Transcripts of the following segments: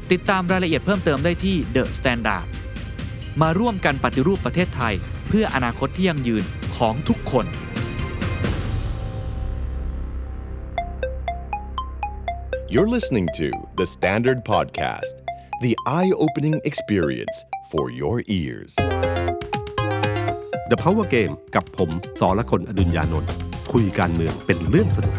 ิ ดตามรายละเอียดเพิ่มเติมได้ที่ The Standard มาร่วมกันปฏิรูปประเทศไทย เพื่ออนาคตที่ยั่งยืนของทุกคน You're listening to The Standard Podcast, the eye opening experience for your ears. The Power Game กับผมสอละคนอดุญญานนท์คุยการเมืองเป็นเรื่องสนุก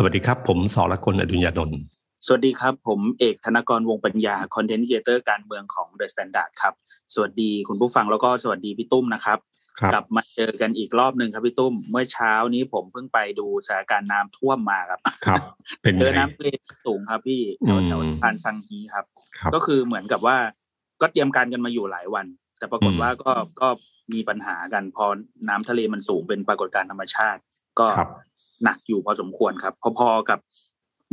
สวัสดีครับ ผมสอละคนอดุญญานนท์สวัสดีครับ ผมเอกธนกรวงษ์ปัญญา content creator การเมืองของ The Standard ครับ สวัสดีคุณผู้ฟังแล้วก็สวัสดีพี่ตุ้มนะครับครับกลับมาเจอกันอีกรอบหนึ่งครับพี่ตุ้ม เมื่อเช้านี้ผมเพิ่งไปดูสถานการณ์น้ำท่วมมาครับครับเป็นเจอไงน้ำทะเลสูงครับพี่แถวแถวอืมพานซังฮีครับครับ ก็คือเหมือนกับว่า ก็เตรียมการกันมาอยู่หลายวัน แต่ปรากฏอืมว่าก็ก็มีปัญหากันพอน้ำทะเลมันสูงเป็นปรากฏการณ์ธรรมชาติ ก็ครับ หนักอยู่พอสมควรครับ พอๆกับ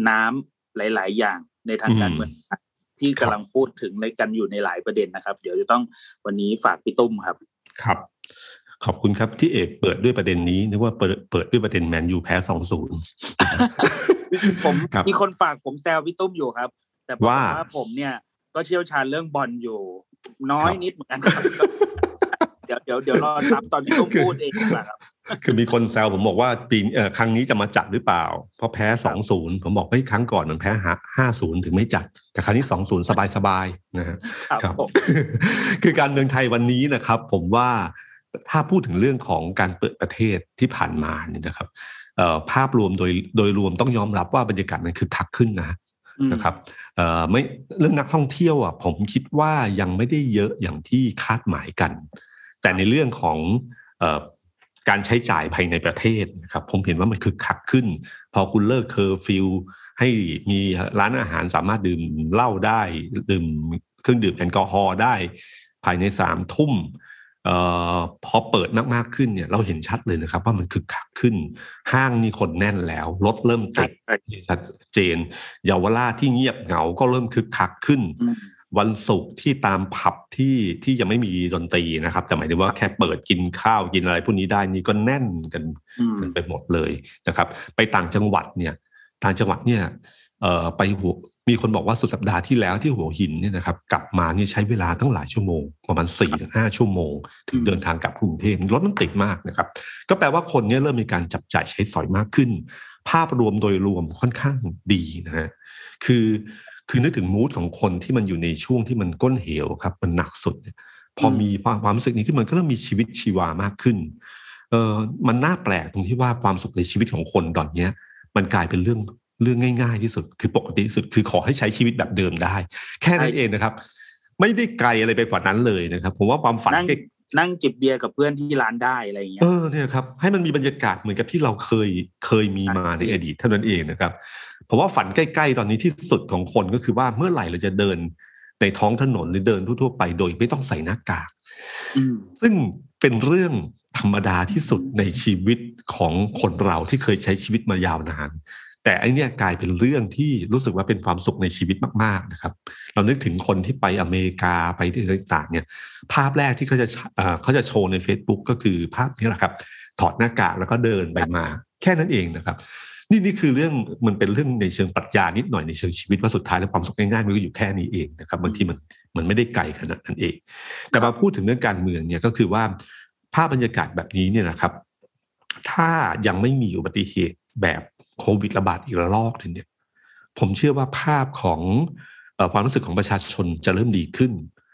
น้ำหลาย ๆ อย่างในทางการเมืองที่กำลังพูดถึงในกันอยู่ในหลายประเด็นนะครับ เดี๋ยวจะต้องวันนี้ฝากพี่ตุ้มครับครับ ขอบคุณครับที่เอกเปิดด้วยประเด็นนี้นึกว่าเปิดเปิดด้วยประเด็นแมนยูแพ้สองศูนย์ผมครับมีคนฝากผมแซวพี่ตุ้มอยู่ครับ แต่บอกว่าว่าผมเนี่ยก็เชี่ยวชาญเรื่องบอลอยู่ น้อยครับนิดเหมือนกันครับ เดี๋ยวเดี๋ยวเดี๋ยวรอซับตอนพี่ตุ้มพูดเองดีกว่าครับคือมีคนแซวผมบอกว่าปีเอ่อครั้งนี้จะมาจัดหรือเปล่า เพราะแพ้สองศูนย์ผมบอกเฮ้ยครั้งก่อนมันแพ้ห้าศูนย์ถึงไม่จัด แต่ครั้งนี้สองศูนย์สบายสบายๆนะฮะครับครับผมคือการเมืองไทยวันนี้นะครับ ผมว่าถ้าพูดถึงเรื่องของการเปิดประเทศที่ผ่านมาเนี่ยนะครับเอ่อภาพรวมโดยโดยรวมต้องยอมรับว่าบรรยากาศมันคือคักขึ้นนะอืมนะครับเอ่อไม่เรื่องนักท่องเที่ยวอะผมคิดว่ายังไม่ได้เยอะอย่างที่คาดหมายกัน แต่ในเรื่องของเอ่อการใช้จ่ายภายในประเทศนะครับผมเห็นว่ามันคึกคักขึ้น พอคุณเลิกเคอร์ฟิวให้มีร้านอาหารสามารถดื่มเหล้าได้ดื่มเครื่องดื่มแอลกอฮอล์ได้ ภายในสามทุ่มเอ่อพอเปิดมากๆขึ้นเนี่ยเราเห็นชัดเลยนะครับ ว่ามันคึกคักขึ้น ห้างนี่คนแน่นแล้วรถเริ่มติดใช่ชัดเจนเยาวราชที่เงียบเหงาก็เริ่มคึกคักขึ้นอืม วันศุกร์ที่ตามผับที่ที่ยังไม่มีดนตรีนะครับ แต่หมายถึงว่าแค่เปิดกินข้าวกินอะไรพวกนี้ได้นี่ก็แน่นกันอืมกันไปหมดเลยนะครับ ไปต่างจังหวัดเนี่ยต่างจังหวัดเนี่ยเอ่อไปหัวมีคนบอกว่าสุดสัปดาห์ที่แล้วที่หัวหินเนี่ยนะครับ กลับมาเนี่ยใช้เวลาตั้งหลายชั่วโมง ประมาณ4ี่ถึงห้าชั่วโมง ถึงเดินทางกลับกรุงเทพรถมันติดมากนะครับ ก็แปลว่าคนเนี่ยเริ่มมีการจับจ่ายใช้สอยมากขึ้น ภาพรวมโดยรวมค่อนข้างดีนะฮะคือ คือนึกถึงมูดของคนที่มันอยู่ในช่วงที่มันก้นเหวครับ มันหนักสุดเนี่ยพอมีความความรู้สึกนี้ขึ้นมันก็เริ่มมีชีวิตชีวามากขึ้นเออมันน่าแปลกตรงที่ว่าความสุขในชีวิตของคนตอนเนี้ย มันกลายเป็นเรื่องเรื่องง่าย ๆ ที่สุด คือปกติที่สุดคือขอให้ใช้ชีวิตแบบเดิมได้ แค่นั้นใช่เองนะครับ ไม่ได้ไกลอะไรไปกว่านั้นเลยนะครับ ผมว่าความฝันนั่งเด็กนั่งจิบเบียร์กับเพื่อนที่ร้านได้อะไรอย่างเงี้ยเออเนี่ยครับให้มันมีบรรยากาศเหมือนกับที่เราเคยเคยมีมาในอดีตเท่านั้นเองนะครับ ผมว่าฝันใกล้ๆตอนนี้ที่สุดของคนก็คือว่าเมื่อไหร่เราจะเดินในท้องถนนหรือเดินทั่วๆไปโดยไม่ต้องใส่หน้ากากอืมซึ่งเป็นเรื่องธรรมดาที่สุดในชีวิตของคนเราที่เคยใช้ชีวิตมายาวนาน แต่อันเนี้ยกลายเป็นเรื่องที่รู้สึกว่าเป็นความสุขในชีวิตมากๆนะครับ เรานึกถึงคนที่ไปอเมริกาไปที่ต่างๆ เนี่ย ภาพแรกที่เขาจะเอ่อเขาจะโชว์ใน Facebook ก็คือภาพนี้แหละครับ ถอดหน้ากากแล้วก็เดินไปมา แค่นั้นเองนะครับ นี่นี่คือเรื่องมันเป็นเรื่องในเชิงปรัชญานิดหน่อยในเชิงชีวิตว่าสุดท้ายแล้วความสุขง่ายๆมันก็อยู่แค่นี้เองนะครับบางทีมันมันไม่ได้ไกลขนาดนั้นเอง แต่มาพูดถึงเรื่องการเมืองเนี่ยก็คือว่าภาพบรรยากาศแบบนี้เนี่ยนะครับ ถ้ายังไม่มีอุบัติเหตุแบบโควิดระบาดอีกระลอกหนึ่งเนี่ยผมเชื่อว่าภาพของเอ่อความรู้สึกของประชาชนจะเริ่มดีขึ้น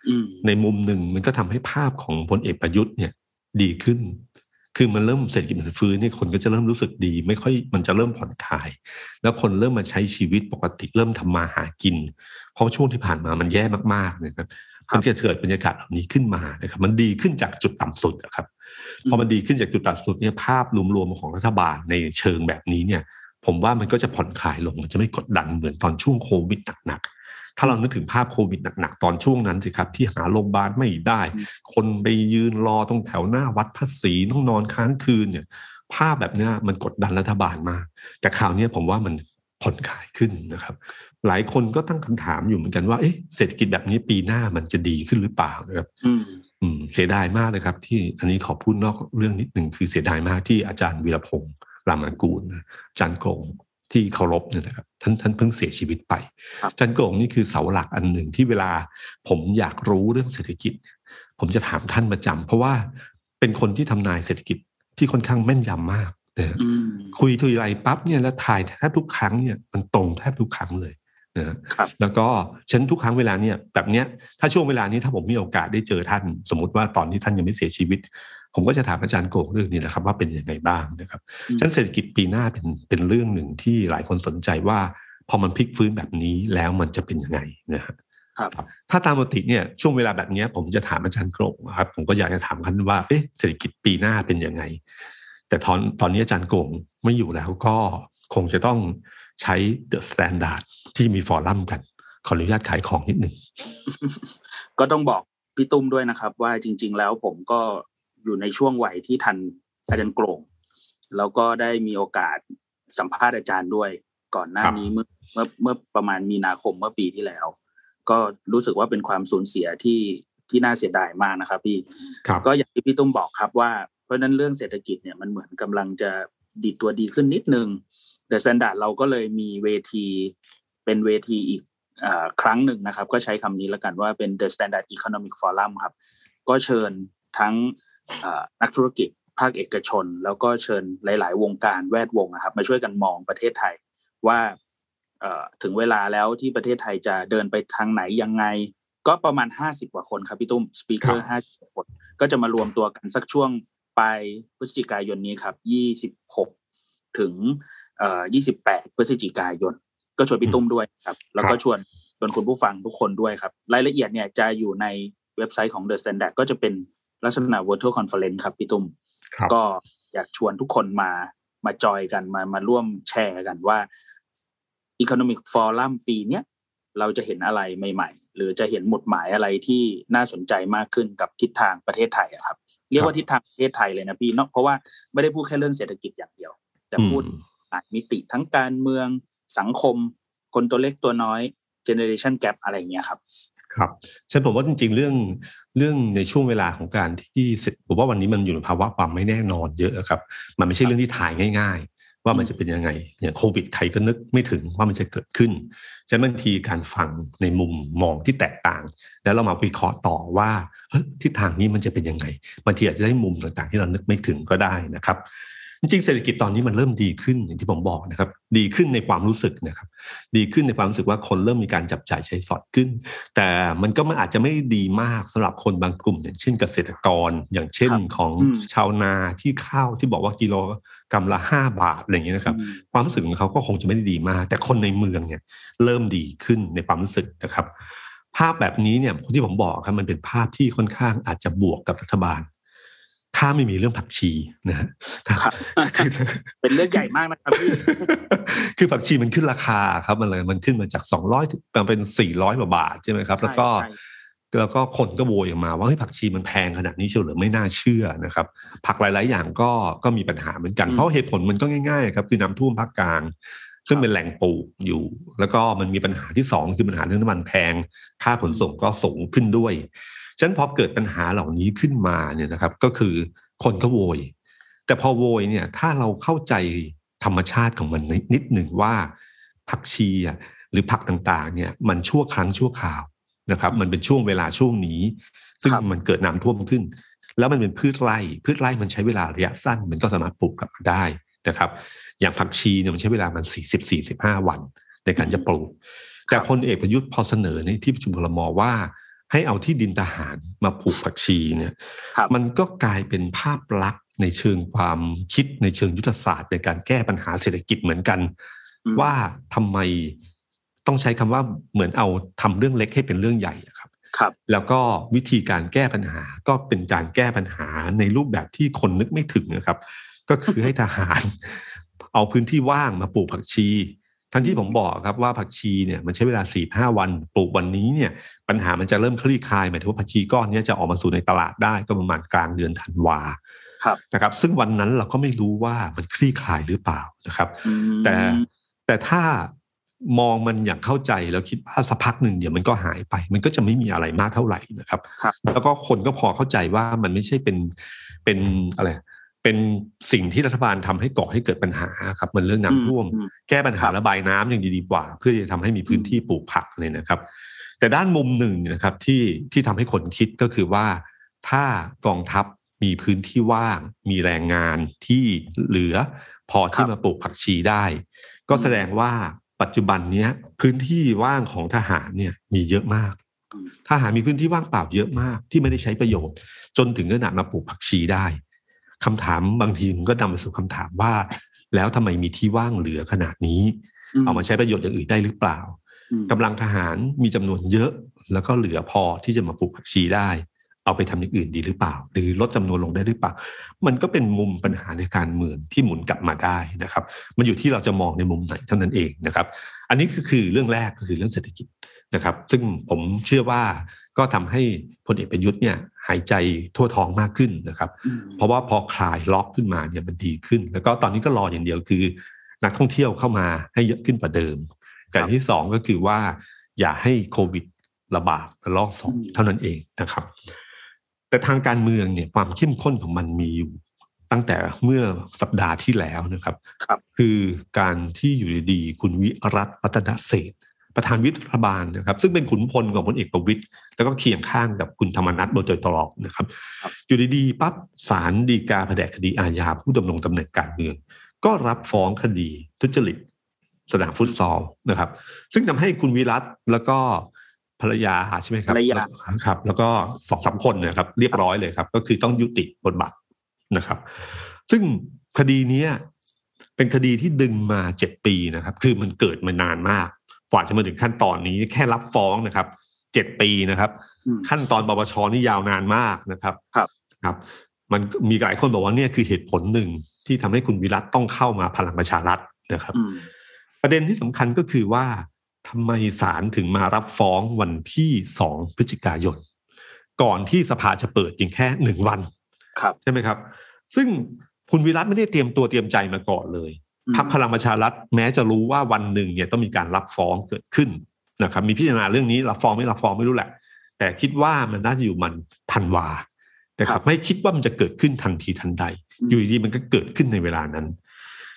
อืมในมุมหนึ่งมันก็ทำให้ภาพของพลเอกประยุทธ์เนี่ยดีขึ้น คือมันเริ่มเศรษฐกิจมันฟื้นเนี่ยคนก็จะเริ่มรู้สึกดี ไม่ค่อยมันจะเริ่มผ่อนคลาย แล้วคนเริ่มมาใช้ชีวิตปกติเริ่มทำมาหากิน เพราะช่วงที่ผ่านมามันแย่มากๆนะครับมันจะเกิดบรรยากาศแบบนี้ขึ้นมานะครับมันดีขึ้นจากจุดต่ำสุดนะครับพอมันดีขึ้นจากจุดต่ำสุดเนี่ยภาพรวมๆของรัฐบาลในเชิงแบบนี้เนี่ย ผมว่ามันก็จะผ่อนคลายลงมันจะไม่กดดันเหมือนตอนช่วงโควิดหนักๆ ถ้าเรานึกถึงภาพโควิดหนักๆ ตอนช่วงนั้นสิครับ ที่หาโรงพยาบาลไม่ได้อืมคนไปยืนรอตรงแถวหน้าวัดพระศรีต้องนอนค้างคืนเนี่ย ภาพแบบเนี้ยมันกดดันรัฐบาลมาก แต่ข่าวเนี้ยผมว่ามันผ่อนคลายขึ้นนะครับ หลายคนก็ตั้งคำถามอยู่เหมือนกันว่าเอ๊ะเศรษฐกิจแบบนี้ปีหน้ามันจะดีขึ้นหรือเปล่านะครับอืมอืมเสียดายมากเลยครับ ที่อันนี้ขอพูดนอกเรื่องนิดหนึ่งคือเสียดายมากที่อาจารย์วีรพงศ์รามกูลนะอาจารย์โกง ที่เคารพเนี่ยนะครับท่านท่านเพิ่งเสียชีวิตไปครับอาจารย์โกงนี่คือเสาหลักอันหนึ่งที่เวลาผมอยากรู้เรื่องเศรษฐกิจ ผมจะถามท่านประจำเพราะว่าเป็นคนที่ทำนายเศรษฐกิจที่ค่อนข้างแม่นยำมากนะฮะอืมคุยทุยไรปั๊บเนี่ยแล้วถ่ายแทบทุกครั้งเนี่ยมันตรงแทบทุกครั้งเลยนะฮะครับแล้วก็ฉันทุกครั้งเวลาเนี่ยแบบเนี้ยถ้าช่วงเวลานี้ถ้าผมมีโอกาสได้เจอท่าน สมมติว่าตอนที่ท่านยังไม่เสียชีวิต ผมก็จะถามอาจารย์โกงเรื่องนี้นะครับ ว่าเป็นยังไงบ้างนะครับอืมฉะนันเศรษฐกิจปีหน้าเป็นเป็นเรื่องหนึ่งที่หลายคนสนใจว่า พอมันพลิกฟื้นแบบนี้แล้วมันจะเป็นยังไงนะฮะครับถ้าตามปกติเนี่ยช่วงเวลาแบบเนี้ยผมจะถามอาจารย์โกร่งนะครับ ผมก็อยากจะถามท่านว่าเอ๊ะเศรษฐกิจปีหน้าเป็นยังไง แต่ตอนตอนนี้อาจารย์โกร่งไม่อยู่แล้วก็คงจะต้องใช้ The Standard ที่มี forum กันขออนุญาตขายของนิดหนึ่งก็ต้องบอกพี่ตุ้มด้วยนะครับ ว่าจริง ๆ แล้วผมก็ อยู่ในช่วงวัยที่ทันอาจารย์โกร่งแล้วก็ได้มีโอกาสสัมภาษณ์อาจารย์ด้วย ก่อนหน้าครับนี้เมื่อเมื่อเมื่อประมาณมีนาคมเมื่อปีที่แล้ว ก็รู้สึกว่าเป็นความสูญเสียที่ที่น่าเสียดายมากนะครับพี่ครับก็อย่างที่พี่ตุ้มบอกครับว่าเพราะฉะนั้นเรื่องเศรษฐกิจเนี่ยมันเหมือนกำลังจะดีดตัวดีขึ้นนิดนึงแต่ Standard เราก็เลยมีเวทีเป็นเวทีอีกอาครั้งหนึ่งนะครับ ก็ใช้คำนี้แล้วกันว่าเป็น The Standard Economic Forum ครับ ก็เชิญทั้งอ่า นักธุรกิจภาคเอกชน แล้วก็เชิญหลาย ๆ วงการแวดวงนะครับ มาช่วยกันมองประเทศไทยว่าเอ่อถึงเวลาแล้วที่ประเทศไทยจะเดินไปทางไหนยังไง ก็ประมาณห้าสิบกว่าคนครับพี่ตุ้มสปีกเกอร์ห้าสิบคนก็จะมารวมตัวกันสักช่วงปลายพฤศจิกายนนี้ครับยี่สิบหกถึงเอ่อยี่สิบแปดพฤศจิกายน ก็ชวนพี่ตุ้มด้วยครับ แล้วก็ชวนชวนคุณผู้ฟังทุกคนด้วยครับ รายละเอียดเนี่ยจะอยู่ในเว็บไซต์ของ The Standard ก็จะเป็น ลักษณะ virtual conference ครับพี่ตุ้มครับก็อยากชวนทุกคนมามาจอยกันมามาร่วมแชร์กันว่า Economic Forum ปีเนี้ยเราจะเห็นอะไรใหม่ ๆ หรือจะเห็นหมุดหมายอะไรที่น่าสนใจมากขึ้นกับทิศทางประเทศไทยอะครับ เรียกว่าทิศทางประเทศไทยเลยนะพี่เนาะเพราะว่าไม่ได้พูดแค่เรื่องเศรษฐกิจอย่างเดียว แต่พูดอืมอะมิติทั้งการเมืองสังคม คนตัวเล็กตัวน้อย generation gap อะไรอย่างเงี้ยครับครับฉันผมว่าจริงๆ เรื่อง เรื่องในช่วงเวลาของการที่เสร็จผมว่าวันนี้มันอยู่ในภาวะความไม่แน่นอนเยอะครับ มันไม่ใช่เรื่องที่ถ่ายง่าย ๆ ว่ามันจะเป็นยังไงอย่างโควิดใครก็นึกไม่ถึงว่ามันจะเกิดขึ้นฉะนั้นบางทีการฟังในมุมมองที่แตกต่าง แล้วเรามาวิเคราะห์ต่อว่าเฮ้ยทิศทางนี้มันจะเป็นยังไงบางทีอาจจะได้มุมต่างๆ ที่เรานึกไม่ถึงก็ได้นะครับ จริงๆเศรษฐกิจตอนนี้มันเริ่มดีขึ้นอย่างที่ผมบอกนะครับ ดีขึ้นในความรู้สึกนะครับ ดีขึ้นในความรู้สึกว่าคนเริ่มมีการจับจ่ายใช้สอยขึ้น แต่มันก็มันอาจจะไม่ดีมากสำหรับคนบางกลุ่ม อย่างเช่นเกษตรกร อย่างเช่นครับของอืมชาวนาที่ข้าวที่บอกว่ากิโลกำละห้าบาทอะไรอย่างเงี้ยนะครับอืมความรู้สึกของเขาก็คงจะไม่ได้ดีมาก แต่คนในเมืองเนี่ยเริ่มดีขึ้นในความรู้สึกนะครับ ภาพแบบนี้เนี่ยที่ผมบอกครับมันเป็นภาพที่ค่อนข้างอาจจะบวกกับรัฐบาล ถ้าไม่มีเรื่องผักชีนะฮะครับคือเป็นเรื่องใหญ่มากนะครับพี่คือผักชีมันขึ้นราคาครับมันเลยมันขึ้นมาจากสองร้อยมาเป็นสี่ร้อยกว่าบาทใช่ไหมครับ แล้วก็ใช่แล้วก็คนก็โวยออกมาว่าเฮ้ยผักชีมันแพงขนาดนี้เชียวเหรือไม่น่าเชื่อนะครับ ผักหลาย ๆ อย่างก็ก็มีปัญหาเหมือนกัน เพราะเหตุผลมันก็ง่าย ๆ ครับ คือน้ำท่วมภาคกลาง ซึ่งเป็นแหล่งปลูกอยู่ แล้วก็มันมีปัญหาที่สองคือปัญหาเรื่องน้ำมันแพง ค่าขนส่งก็สูงขึ้นด้วย ฉะนั้นพอเกิดปัญหาเหล่านี้ขึ้นมาเนี่ยนะครับก็คือคนก็โวย แต่พอโวยเนี่ยถ้าเราเข้าใจธรรมชาติของมันนิดหนึ่งว่าผักชีอะหรือผักต่างๆเนี่ยมันชั่วครั้งชั่วคราวนะครับ มันเป็นช่วงเวลาช่วงนี้ ซึ่งครับมันเกิดน้ำท่วมขึ้น แล้วมันเป็นพืชไร่ พืชไร่มันใช้เวลาระยะสั้น มันก็สามารถปลูกกลับมาได้นะครับ อย่างผักชีเนี่ยมันใช้เวลามันสี่สิบสี่สิบห้าวัน ในการจะปลูก แต่พลเอกประยุทธ์พอเสนอในที่ประชุมครมว่า ให้เอาที่ดินทหารมาปลูกผักชีเนี่ยครับมันก็กลายเป็นภาพลักษณ์ในเชิงความคิดในเชิงยุทธศาสตร์ในการแก้ปัญหาเศรษฐกิจเหมือนกันอืมว่าทำไมต้องใช้คำว่าเหมือนเอาทำเรื่องเล็กให้เป็นเรื่องใหญ่อะครับครับ แล้วก็วิธีการแก้ปัญหาก็เป็นการแก้ปัญหาในรูปแบบที่คนนึกไม่ถึงนะครับ ก็คือให้ทหาร เอาพื้นที่ว่างมาปลูกผักชี ทั้งที่ผมบอกครับว่าผักชีเนี่ยมันใช้เวลาสี่ห้าวัน ปลูกวันนี้เนี่ยปัญหามันจะเริ่มคลี่คลายหมายถึงว่าผักชีก้อนเนี้จะออกมาสู่ในตลาดได้ก็ประมาณกลางเดือนธันวาครับนะครับซึ่งวันนั้นเราก็ไม่รู้ว่ามันคลี่คลายหรือเปล่านะครับอืมแต่แต่ถ้ามองมันอย่างเข้าใจแล้วคิดว่าสักพักหนึ่งเดี๋ยวมันก็หายไป มันก็จะไม่มีอะไรมากเท่าไหร่นะครับครับแล้วก็คนก็พอเข้าใจว่ามันไม่ใช่เป็นเป็นอะไร เป็นสิ่งที่รัฐบาลทำให้ก่อให้เกิดปัญหาครับมันเรื่องน้ำท่วมอืมแก้ปัญหาระบายน้ำอย่างดีดีกว่า เพื่อที่จะทำให้มีพื้นที่ปลูกผักเลยนะครับ แต่ด้านมุมหนึ่งนะครับที่ที่ทำให้คนคิดก็คือว่า ถ้ากองทัพมีพื้นที่ว่าง มีแรงงานที่เหลือ พอที่มาปลูกผักชีได้ ก็แสดงว่าปัจจุบันเนี้ยพื้นที่ว่างของทหารเนี่ยมีเยอะมากอืมทหารมีพื้นที่ว่างเปล่าเยอะมากที่ไม่ได้ใช้ประโยชน์ จนถึงขนาดมาปลูกผักชีได้ คำถามบางทีมันก็นำไปสู่คำถามว่า แล้วทำไมมีที่ว่างเหลือขนาดนี้ เอามาใช้ประโยชน์อย่างอื่นได้หรือเปล่าอืมกำลังทหารมีจำนวนเยอะ แล้วก็เหลือพอที่จะมาปลูกผักชีได้ เอาไปทำอย่างอื่นดีหรือเปล่า หรือลดจำนวนลงได้หรือเปล่า มันก็เป็นมุมปัญหาในการเมืองที่หมุนกลับมาได้นะครับ มันอยู่ที่เราจะมองในมุมไหนเท่านั้นเองนะครับ อันนี้คือคือเรื่องแรกก็คือเรื่องเศรษฐกิจนะครับ ซึ่งผมเชื่อว่า ก็ทำให้พลเอกประยุทธ์เนี่ยหายใจทั่วท้องมากขึ้นนะครับอืมเพราะว่าพอคลายล็อกขึ้นมาเนี่ยมันดีขึ้น แล้วก็ตอนนี้ก็รออย่างเดียวคือ นักท่องเที่ยวเข้ามาให้เยอะขึ้นกว่าเดิมการที่สองก็คือว่าอย่าให้โควิดระบาดระลอกสองอืมเท่านั้นเองนะครับ แต่ทางการเมืองเนี่ยความเข้มข้นของมันมีอยู่ตั้งแต่เมื่อสัปดาห์ที่แล้วนะครับครับคือการที่อยู่ดีๆคุณวิรัตรัตนเศรษฐ์ ประธานวิทย์รัฐบาลนะครับ ซึ่งเป็นขุนพลของพลเอกประวิตยแล้วก็เคียงข้างกับคุณธรรมนัฐโดยตลอดนะครับครับอยู่ดีๆปั๊บศาลฎีกาแผนกคดีอาญาผู้ดำรงตำแหน่งการเมือง ก็รับฟ้องคดีทุจริตสนามฟุตซอลนะครับ ซึ่งทำให้คุณวิรัตแล้วก็ภรรยาใช่ไหมครับภรรยาครับ แล้วก็สองสามคนเนะครับ เรียบร้อยเลยครับ ก็คือต้องยุติบทบาทนะครับ ซึ่งคดีเนี้ยเป็นคดีที่ดึงมาเจ็ดปีนะครับ คือมันเกิดมานานมาก กว่าจะมาถึงขั้นตอนนี้แค่รับฟ้องนะครับเจ็ดปีนะครับอืมขั้นตอนปปชนี่ยาวนานมากนะครับครับครับ มันมีหลายคนบอกว่าเนี่ยคือเหตุผลหนึ่งที่ทำให้คุณวิรัตต้องเข้ามาพลังประชารัฐนะครับอืมประเด็นที่สำคัญก็คือว่าทำไมศาลถึงมารับฟ้องวันที่สองพฤศจิกายน ก่อนที่สภาจะเปิดเพียงแค่หนึ่งวันครับใช่ไหมครับ ซึ่งคุณวิรัตไม่ได้เตรียมตัวเตรียมใจมาก่อนเลยอืม พรรคพลังประชารัฐแม้จะรู้ว่าวันหนึ่งเนี่ยต้องมีการรับฟ้องเกิดขึ้นนะครับมีพิจารณาเรื่องนี้รับฟ้องไม่รับฟ้องไม่รู้แหละ แต่คิดว่ามันน่าจะอยู่มันธันวาแต่ครับไม่คิดว่ามันจะเกิดขึ้นทันทีทันใด อยู่ดีๆมันก็เกิดขึ้นในเวลานั้น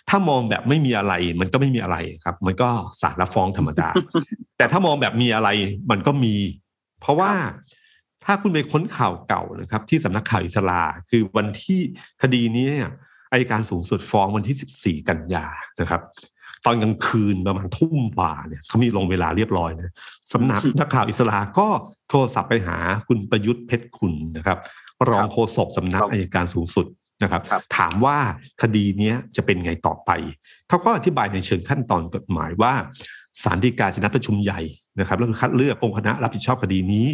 ถ้ามองแบบไม่มีอะไรมันก็ไม่มีอะไรครับ มันก็สารรับฟ้องธรรมดา แต่ถ้ามองแบบมีอะไรมันก็มี เพราะว่าถ้าคุณไปค้นข่าวเก่านะครับ ที่สำนักข่าวอิสลาคือวันที่คดีนี้เนี่ย อายการสูงสุดฟ้องวันที่ 14 กันยานะครับ ตอนกลางคืนประมาณทุ่มกว่าเนี่ยเขามีลงเวลาเรียบร้อยนะสำนักนักข่าวอิสลาก็โทรศัพท์ไปหาคุณประยุทธ์เพชรคุณนะครับ รองโฆษกสำนักครับอายการสูงสุดนะครับครับถามว่าคดีเนี้ยจะเป็นไงต่อไปเขาก็อธิบายในเชิงขั้นตอนกฎหมายว่าศาลฎีกาจะนัดประชุมใหญ่นะครับแล้วก็คัดเลือกองค์คณะรับผิดชอบคดีนี้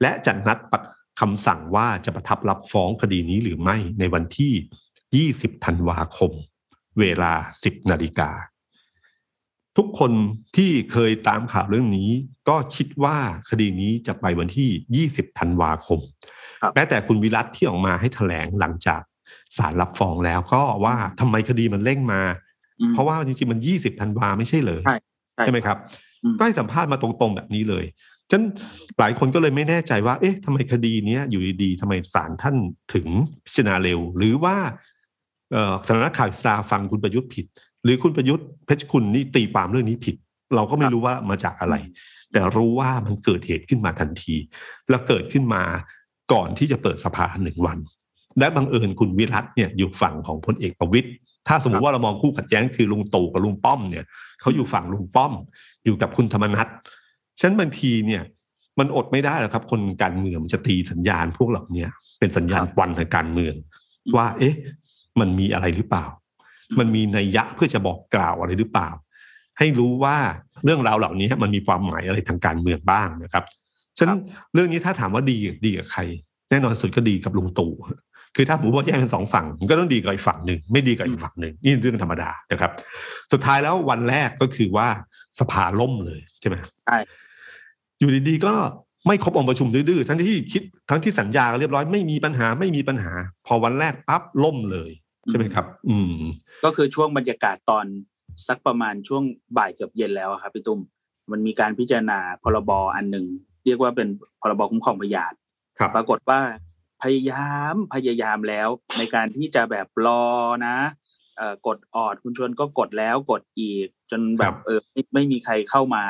และจะนัดปัดคำสั่งว่าจะประทับรับฟ้องคดีนี้หรือไม่ในวันที่ 20ธันวาคม เวลา 10นาฬิกา ทุกคนที่เคยตามข่าวเรื่องนี้ ก็คิดว่าคดีนี้จะไปวันที่ 20ธันวาคมครับแม้แต่คุณวิรัตที่ออกมาให้แถลงหลังจากศาลรับฟ้องแล้วก็ว่าทำไมคดีมันเร่งมาอืมเพราะว่าจริงๆมัน 20ธันวาไม่ใช่เลยใช่ใช่ใช่ไหมครับอืมก็ให้สัมภาษณ์มาตรงๆแบบนี้เลยฉะนันหลายคนก็เลยไม่แน่ใจว่า เอ๊ะทำไมคดีเนี้ยอยู่ดีๆทำไมศาลท่านถึงพิจารณาเร็ว หรือว่า เอ่อสำนักข่าวอิสราฟังคุณประยุทธ์ผิด หรือคุณประยุทธ์เพชรคุณนี่ตีความเรื่องนี้ผิด เราก็ไม่รู้ว่ามาจากอะไร แต่รู้ว่ามันเกิดเหตุขึ้นมาทันที และเกิดขึ้นมาก่อนที่จะเปิดสภาหนึ่งวัน และบังเอิญคุณวิรัตเนี่ยอยู่ฝั่งของพลเอกประวิตยถ้าสมมติว่าเรามองคู่ขัดแย้งคือลุงตู่กับลุงป้อมเนี่ยเขาอยู่ฝั่งลุงป้อม อยู่กับคุณธรรมนัฐฉะนันบางทีเนี่ย มันอดไม่ได้หรอกครับ คนการเมืองมันจะตีสัญญาณพวกเหล่าเนี้ยเป็นสัญญาณครับควันทางการเมืองอืมว่า เอ๊ะ มันมีอะไรหรือเปล่าอืมมันมีนัยยะเพื่อจะบอกกล่าวอะไรหรือเปล่า ให้รู้ว่าเรื่องราวเหล่านี้มันมีความหมายอะไรทางการเมืองบ้างนะครับฉะนั้นเรื่องนี้ถ้าถามว่าดีดีกับใคร แน่นอนสุดก็ดีกับลุงตู่คือถ้าผมว่าแยกเป็นสองฝั่งมันก็ต้องดีกับอีกฝั่งหนึ่งไม่ดีกับอีกฝั่งหนึ่งนี่เรื่องธรรมดานะครับ สุดท้ายแล้ววันแรกก็คือว่าสภาล่มเลยใช่ไหมใช่อยู่ดีๆก็ไม่ครบองค์ประชุมดื้อๆทั้งที่คิดทั้งที่สัญญากันเรียบร้อยไม่มีปัญหาไม่มีปัญหา พอวันแรกปั๊บล่มเลย ใช่ไหมครับ อืม ก็คือช่วงบรรยากาศตอนสักประมาณช่วงบ่ายเกือบเย็นแล้วอะครับพี่ตุ้มมันมีการพิจารณาพรบอันหนึ่งเรียกว่าเป็นพรบคุ้มครองพยานครับปรากฏว่าพยายามพยายามแล้วในการที่จะแบบรอนะเอ่อกดออดคุณชวนก็กดแล้วกดอีก จนแบครับบเออไม่ไม่มีใครเข้ามา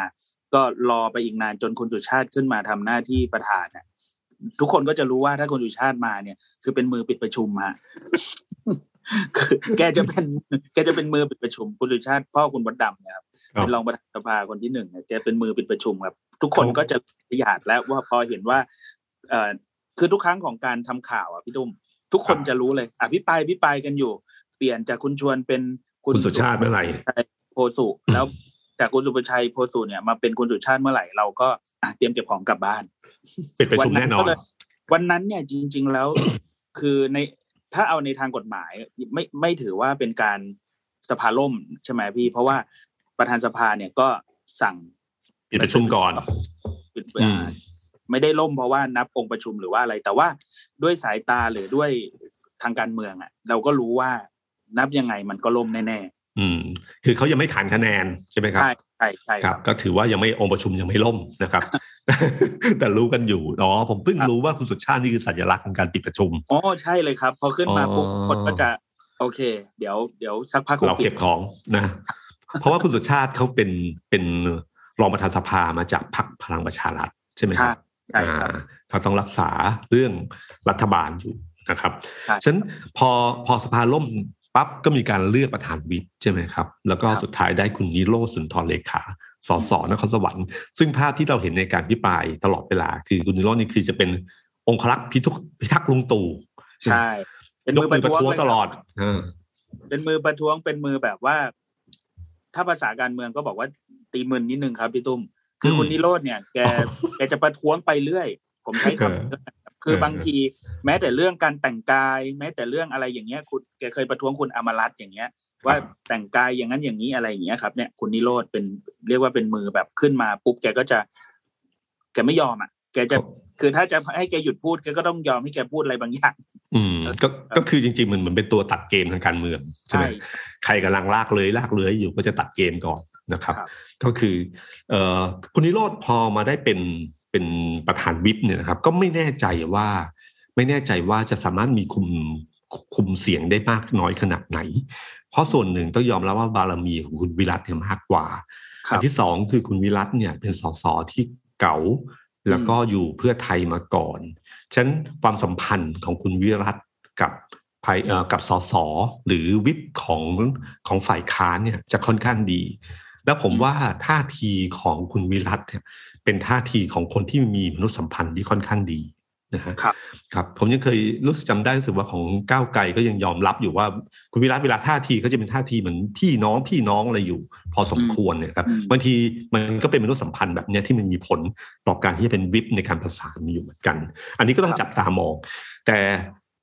ก็รอไปอีกนานจนคุณสุชาติขึ้นมาทำหน้าที่ประธานน่ะทุกคนก็จะรู้ว่าถ้าคุณสุชาติมาเนี่ย คือเป็นมือปิดประชุมฮะ คือแกจะเป็นแกจะเป็นมือปิดประชุมคุณสุชาติพ่อคุณบดดำเนี่ยครับครับเป็นรองประธานสภาคนที่หนึ่งเนี่ยแกเป็นมือปิดประชุมครับ ทุกคนก็จะประหยัดแล้วว่าพอเห็นว่าเอ่อคือทุกครั้งของการทำข่าวอะพี่ตุ้มทุกคนครับจะรู้เลยอภิปรายอภิปรายกันอยู่ เปลี่ยนจากคุณชวนเป็นคุณสุชาติเมื่อไหร่ชัยโพสุแล้วจากคุณสุประชัยโพสุเนี่ยมาเป็นคุณสุชาติเมื่อไหร่เราก็อะเตรียมเก็บของกลับบ้านเป็นประชุมแน่นอนวัก็เลยวันนั้นเนี่ยจริง ๆแล้วคือใน ถ้าเอาในทางกฎหมายไม่ไม่ถือว่าเป็นการสภาล่มใช่ไหมพี่ เพราะว่าประธานสภาเนี่ยก็สั่งปิดประชุมก่อนปิดอืมไม่ได้ล่มเพราะว่านับองค์ประชุมหรือว่าอะไร แต่ว่าด้วยสายตาหรือด้วยทางการเมืองอะ เราก็รู้ว่านับยังไงมันก็ล่มแน่อืม คือเขายังไม่ขานคะแนนใช่ไหมๆครับใช่ใช่ใช่คครัรับบก็ถือว่ายังไม่องค์ประชุมยังไม่ล่มนะครับ แต่รู้กันอยู่อ๋อผมเพิ่งครับรู้ว่าคุณสุชาตินี่คือสัญลักษณ์ของการปิดประชุมอ๋อใช่เลยครับ พอขึ้นมาปุ๊บอ๋อคนก็จะโอเค เดี๋ยวเดี๋ยวสักพักคงเราปิเก็ดบของนะ เพราะว่าคุณสุชาติเขาเป็นเป็นรองประธานสภามาจากพรรคพลังประชารัฐใช่ไหมคใช่รับใช่ครับอ่าเขาต้องรักษาเรื่องรัฐบาลอยู่นะครับใช่ฉะนั้นพอพอสภาล่มปั๊บก็มีการเลือกประธานวิปใช่ไหมครับ แล้วก็ครับสุดท้ายได้คุณนิโรธสุนทรเลขา สสนครสวรรค์ซึ่งภาพที่เราเห็นในการพิปรายตลอดเวลา คือคุณนิโรธนี่คือจะเป็นองครักษ์พิทุกพิทักษ์ลุงตู่ใช่เป็นยมืกอปมือระประท้วงท้วงเลยตลอคดรับเออเป็นมือประท้วงเป็นมือแบบว่า ถ้าภาษาการเมืองก็บอกว่าตีมึนนิดนึงครับพี่ตุ้มคือคุณนิโรธเนี่ยแกแกจะประท้วงไปเรื่อย ผมใช้คำนี้นะครับคือบางที แม้แต่เรื่องการแต่งกาย แม้แต่เรื่องอะไรอย่างเงี้ย คุณแกเคยประท้วงคุณอมรัตน์อย่างเงี้ย ว่าแต่งกายอย่างนั้นอย่างนี้อะไรอย่างเงี้ยครับ เนี่ยคุณนิโรธเป็นเรียกว่าเป็นมือแบบขึ้นมาปุ๊บแกก็จะแกไม่ยอมอะ แกจะคือถ้าจะให้แกหยุดพูดแกก็ต้องยอมให้แกพูดอะไรบางอย่าง อืม ก็ก็คือจริงๆมันเหมือนเป็นตัวตัดเกมทางการเมืองใช่ไหมใช่ใครกำลังลากเลยลากเลื้อยอยู่ก็จะตัดเกมก่อนนะครับครับ ก็คือ เอ่อคุณนิโรธพอมาได้เป็นเป็นประธานวิปเนี่ยนะครับ ก็ไม่แน่ใจว่า ไม่แน่ใจว่าจะสามารถมีคุมคุมเสียงได้มากน้อยขนาดไหน เพราะส่วนหนึ่งต้องยอมรับว่าบารมีของคุณวิรัตเนี่ยมากกว่าครัอับนที่สองคือคุณวิรัตเนี่ยเป็นสสที่เก่าแล้วก็อยู่เพื่อไทยมาก่อนฉะนั้นความสัมพันธ์ของคุณวิรัตกับภายเอ่อกับสสหรือวิปของของฝ่ายค้านเนี่ยจะค่อนข้างดี แล้วผมว่าท่าทีของคุณวิรัตเนี่ยเป็นท่าทีของคนที่มีมนุษยสัมพันธ์ที่ค่อนข้างดี นะฮะครับครับผมยังเคยรู้สึกจำได้รู้สึกว่าของก้าวไกลก็ยังยอมรับอยู่ว่าคุณวิรัตเวลาท่าทีก็จะเป็นท่าทีเหมือนพี่น้องพี่น้องอะไรอยู่ พอสมควรเนี่ยครับอืมบางทีมันก็เป็นมนุษยสัมพันธ์แบบเนี้ยที่มันมีผลต่อการที่จะเป็นวิปในการประสานอยู่เหมือนกัน อันนี้ก็ต้องจับตามอง แต่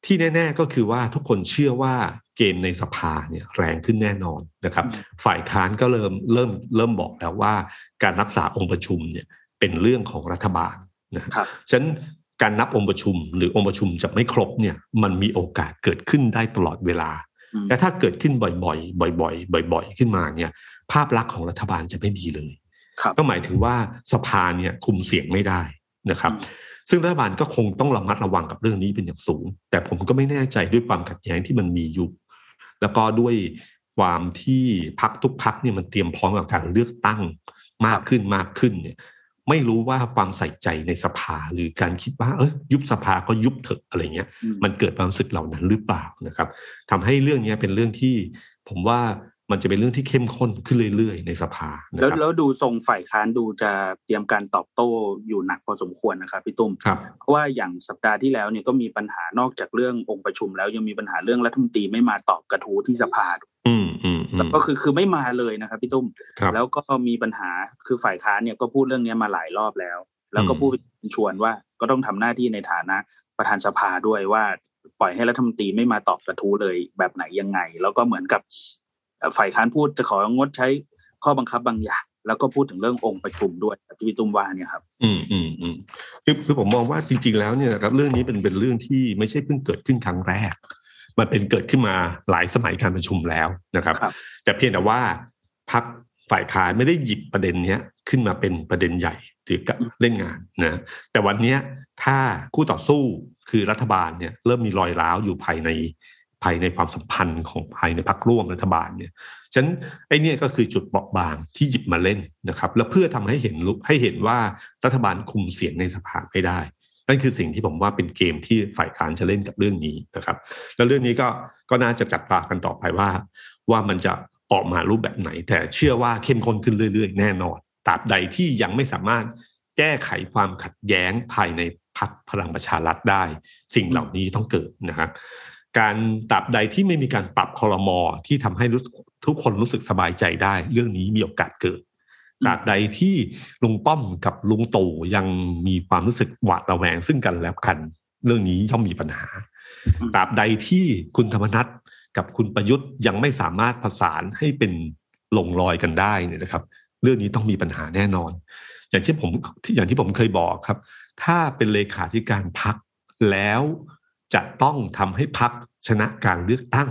ที่แน่ ๆก็คือว่าทุกคนเชื่อว่าเกมในสภาเนี่ยแรงขึ้นแน่นอนนะครับ ฝ่ายค้านก็เริ่มเริ่มเริ่มบอกแล้วว่า การรักษาองค์ประชุมเนี่ยเป็นเรื่องของรัฐบาลนะครับฉะนั้น การนับองค์ประชุม หรือองค์ประชุมจะไม่ครบเนี่ยมันมีโอกาสเกิดขึ้นได้ตลอดเวลาอืมแต่ถ้าเกิดขึ้นบ่อยๆ บ่อยๆ บ่อย ๆ ขึ้นมาเนี่ย ภาพลักษณ์ของรัฐบาลจะไม่ดีเลยครับก็หมายถึงว่าสภาเนี่ยคุมเสียงไม่ได้นะครับอืมซึ่งรัฐบาลก็คงต้องระมัดระวังกับเรื่องนี้เป็นอย่างสูง แต่ผมก็ไม่แน่ใจด้วยความขัดแย้งที่มันมีอยู่ แล้วก็ด้วยความที่พักทุกพักเนี่ยมันเตรียมพร้อมกับการเลือกตั้งมากขึ้นมากขึ้นเนี่ย ไม่รู้ว่าความใส่ใจในสภาหรือการคิดว่าเอ้ยยุบสภาก็ยุบเถอะอะไรเงี้ยอืมมันเกิดความรู้สึกเหล่านั้นหรือเปล่านะครับทำให้เรื่องนี้เป็นเรื่องที่ ผมว่ามันจะเป็นเรื่องที่เข้มข้นขึ้นเรื่อยๆ ในสภานะแล้วครับแล้วดูทรงฝ่ายค้านดูจะเตรียมการตอบโต้อยู่หนักพอสมควรนะครับพี่ตุ้มครับเพราะว่าอย่างสัปดาห์ที่แล้วเนี่ยก็มีปัญหานอกจากเรื่ององค์ประชุม แล้วยังมีปัญหาเรื่องรัฐมนตรีไม่มาตอบกระทู้ที่สภาด้วย อืมอืมอืแล้วมก็คือคือไม่มาเลยนะครับพี่ตุ้มครับแล้วก็มีปัญหาคือฝ่ายค้านเนี่ยก็พูดเรื่องนี้มาหลายรอบแล้ว แล้วก็อืมพูดชวนว่าก็ต้องทำหน้าที่ในฐานะประธานสภาด้วยว่าปล่อยให้รัฐมนตรีไม่มาตอบกระทู้เลยแบบไหนยังไง แล้วก็เหมือนกับเอ่อฝ่ายค้านพูดจะของดใช้ข้อบังคับบางอย่างแล้วก็พูดถึงเรื่ององค์ประชุมด้วยแบบที่พี่ตุ้มว่าเนี่ยครับ อืมอืมอืมคือคือผมมองว่าจริง ๆ แล้วเนี่ยนะครับเรื่องนี้เป็นเป็นเรื่องที่ไม่ใช่เพิ่งเกิดขึ้นครั้งแรก มันเป็นเกิดขึ้นมาหลายสมัยการประชุมแล้วนะครับครับแต่เพียงแต่ว่าพักฝ่ายค้านไม่ได้หยิบประเด็นเนี้ยขึ้นมาเป็นประเด็นใหญ่หรือกับเล่นงานนะแต่วันเนี้ยถ้าคู่ต่อสู้คือรัฐบาลเนี่ยเริ่มมีรอยร้าวอยู่ภายในภายในความสัมพันธ์ของภายในพักร่วมรัฐบาลเนี่ยฉะนั้นไอ้เนี่ยก็คือจุดเปราะบางที่หยิบมาเล่นนะครับ แล้วเพื่อทำให้เห็นลุให้เห็นว่ารัฐบาลคุมเสียงในสภาไม่ได้ นั่นคือสิ่งที่ผมว่าเป็นเกมที่ฝ่ายค้านจะเล่นกับเรื่องนี้นะครับ แล้วเรื่องนี้ก็ก็น่าจะจับตากันต่อไปว่า ว่ามันจะออกมารูปแบบไหน แต่เชื่อว่าเข้มข้นขึ้นเรื่อย ๆ แน่นอนตราบใดที่ยังไม่สามารถแก้ไขความขัดแย้งภายในพรรคพลังประชารัฐได้ สิ่งเหล่านี้ต้องเกิดนะครับการตราบใดที่ไม่มีการปรับคอรมอที่ทำให้ทุกคนรู้สึกสบายใจได้ เรื่องนี้มีโอกาสเกิด ตราบใดที่ลุงป้อมกับลุงตู่ยังมีความรู้สึกหวาดระแวงซึ่งกันและกัน เรื่องนี้ย่อมมีปัญหาอืมตราบใดที่คุณธรรมนัฐกับคุณประยุทธ์ยังไม่สามารถผสานให้เป็นลงรอยกันได้เนี่ยนะครับ เรื่องนี้ต้องมีปัญหาแน่นอน อย่างที่ผมอย่างที่ผมเคยบอกครับ ถ้าเป็นเลขาธิการพักแล้วจะต้องทำให้พักชนะการเลือกตั้ง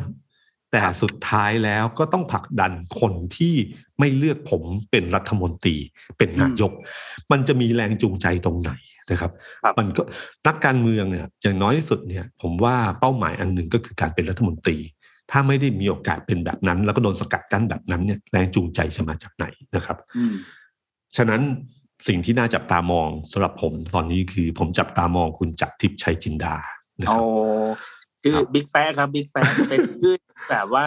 แต่สุดท้ายแล้วก็ต้องผลักดันคนที่ไม่เลือกผมเป็นรัฐมนตรีเป็นนายก มันจะมีแรงจูงใจตรงไหนนะครับครับ มันก็นักการเมืองเนี่ยอย่างน้อยที่สุดเนี่ย ผมว่าเป้าหมายอันหนึ่งก็คือการเป็นรัฐมนตรี ถ้าไม่ได้มีโอกาสเป็นแบบนั้น แล้วก็โดนสกัดกั้นแบบนั้นเนี่ยแรงจูงใจจะมาจากไหนนะครับอืมฉะนั้นสิ่งที่น่าจับตามองสำหรับผมตอนนี้คือ ผมจับตามองคุณจักรทิพย์ชัยจินดานะคโอ้รับชื่อครับบิ๊กแป๊ะครับบิ๊กแป๊ะเป็นชื่อ แบบว่า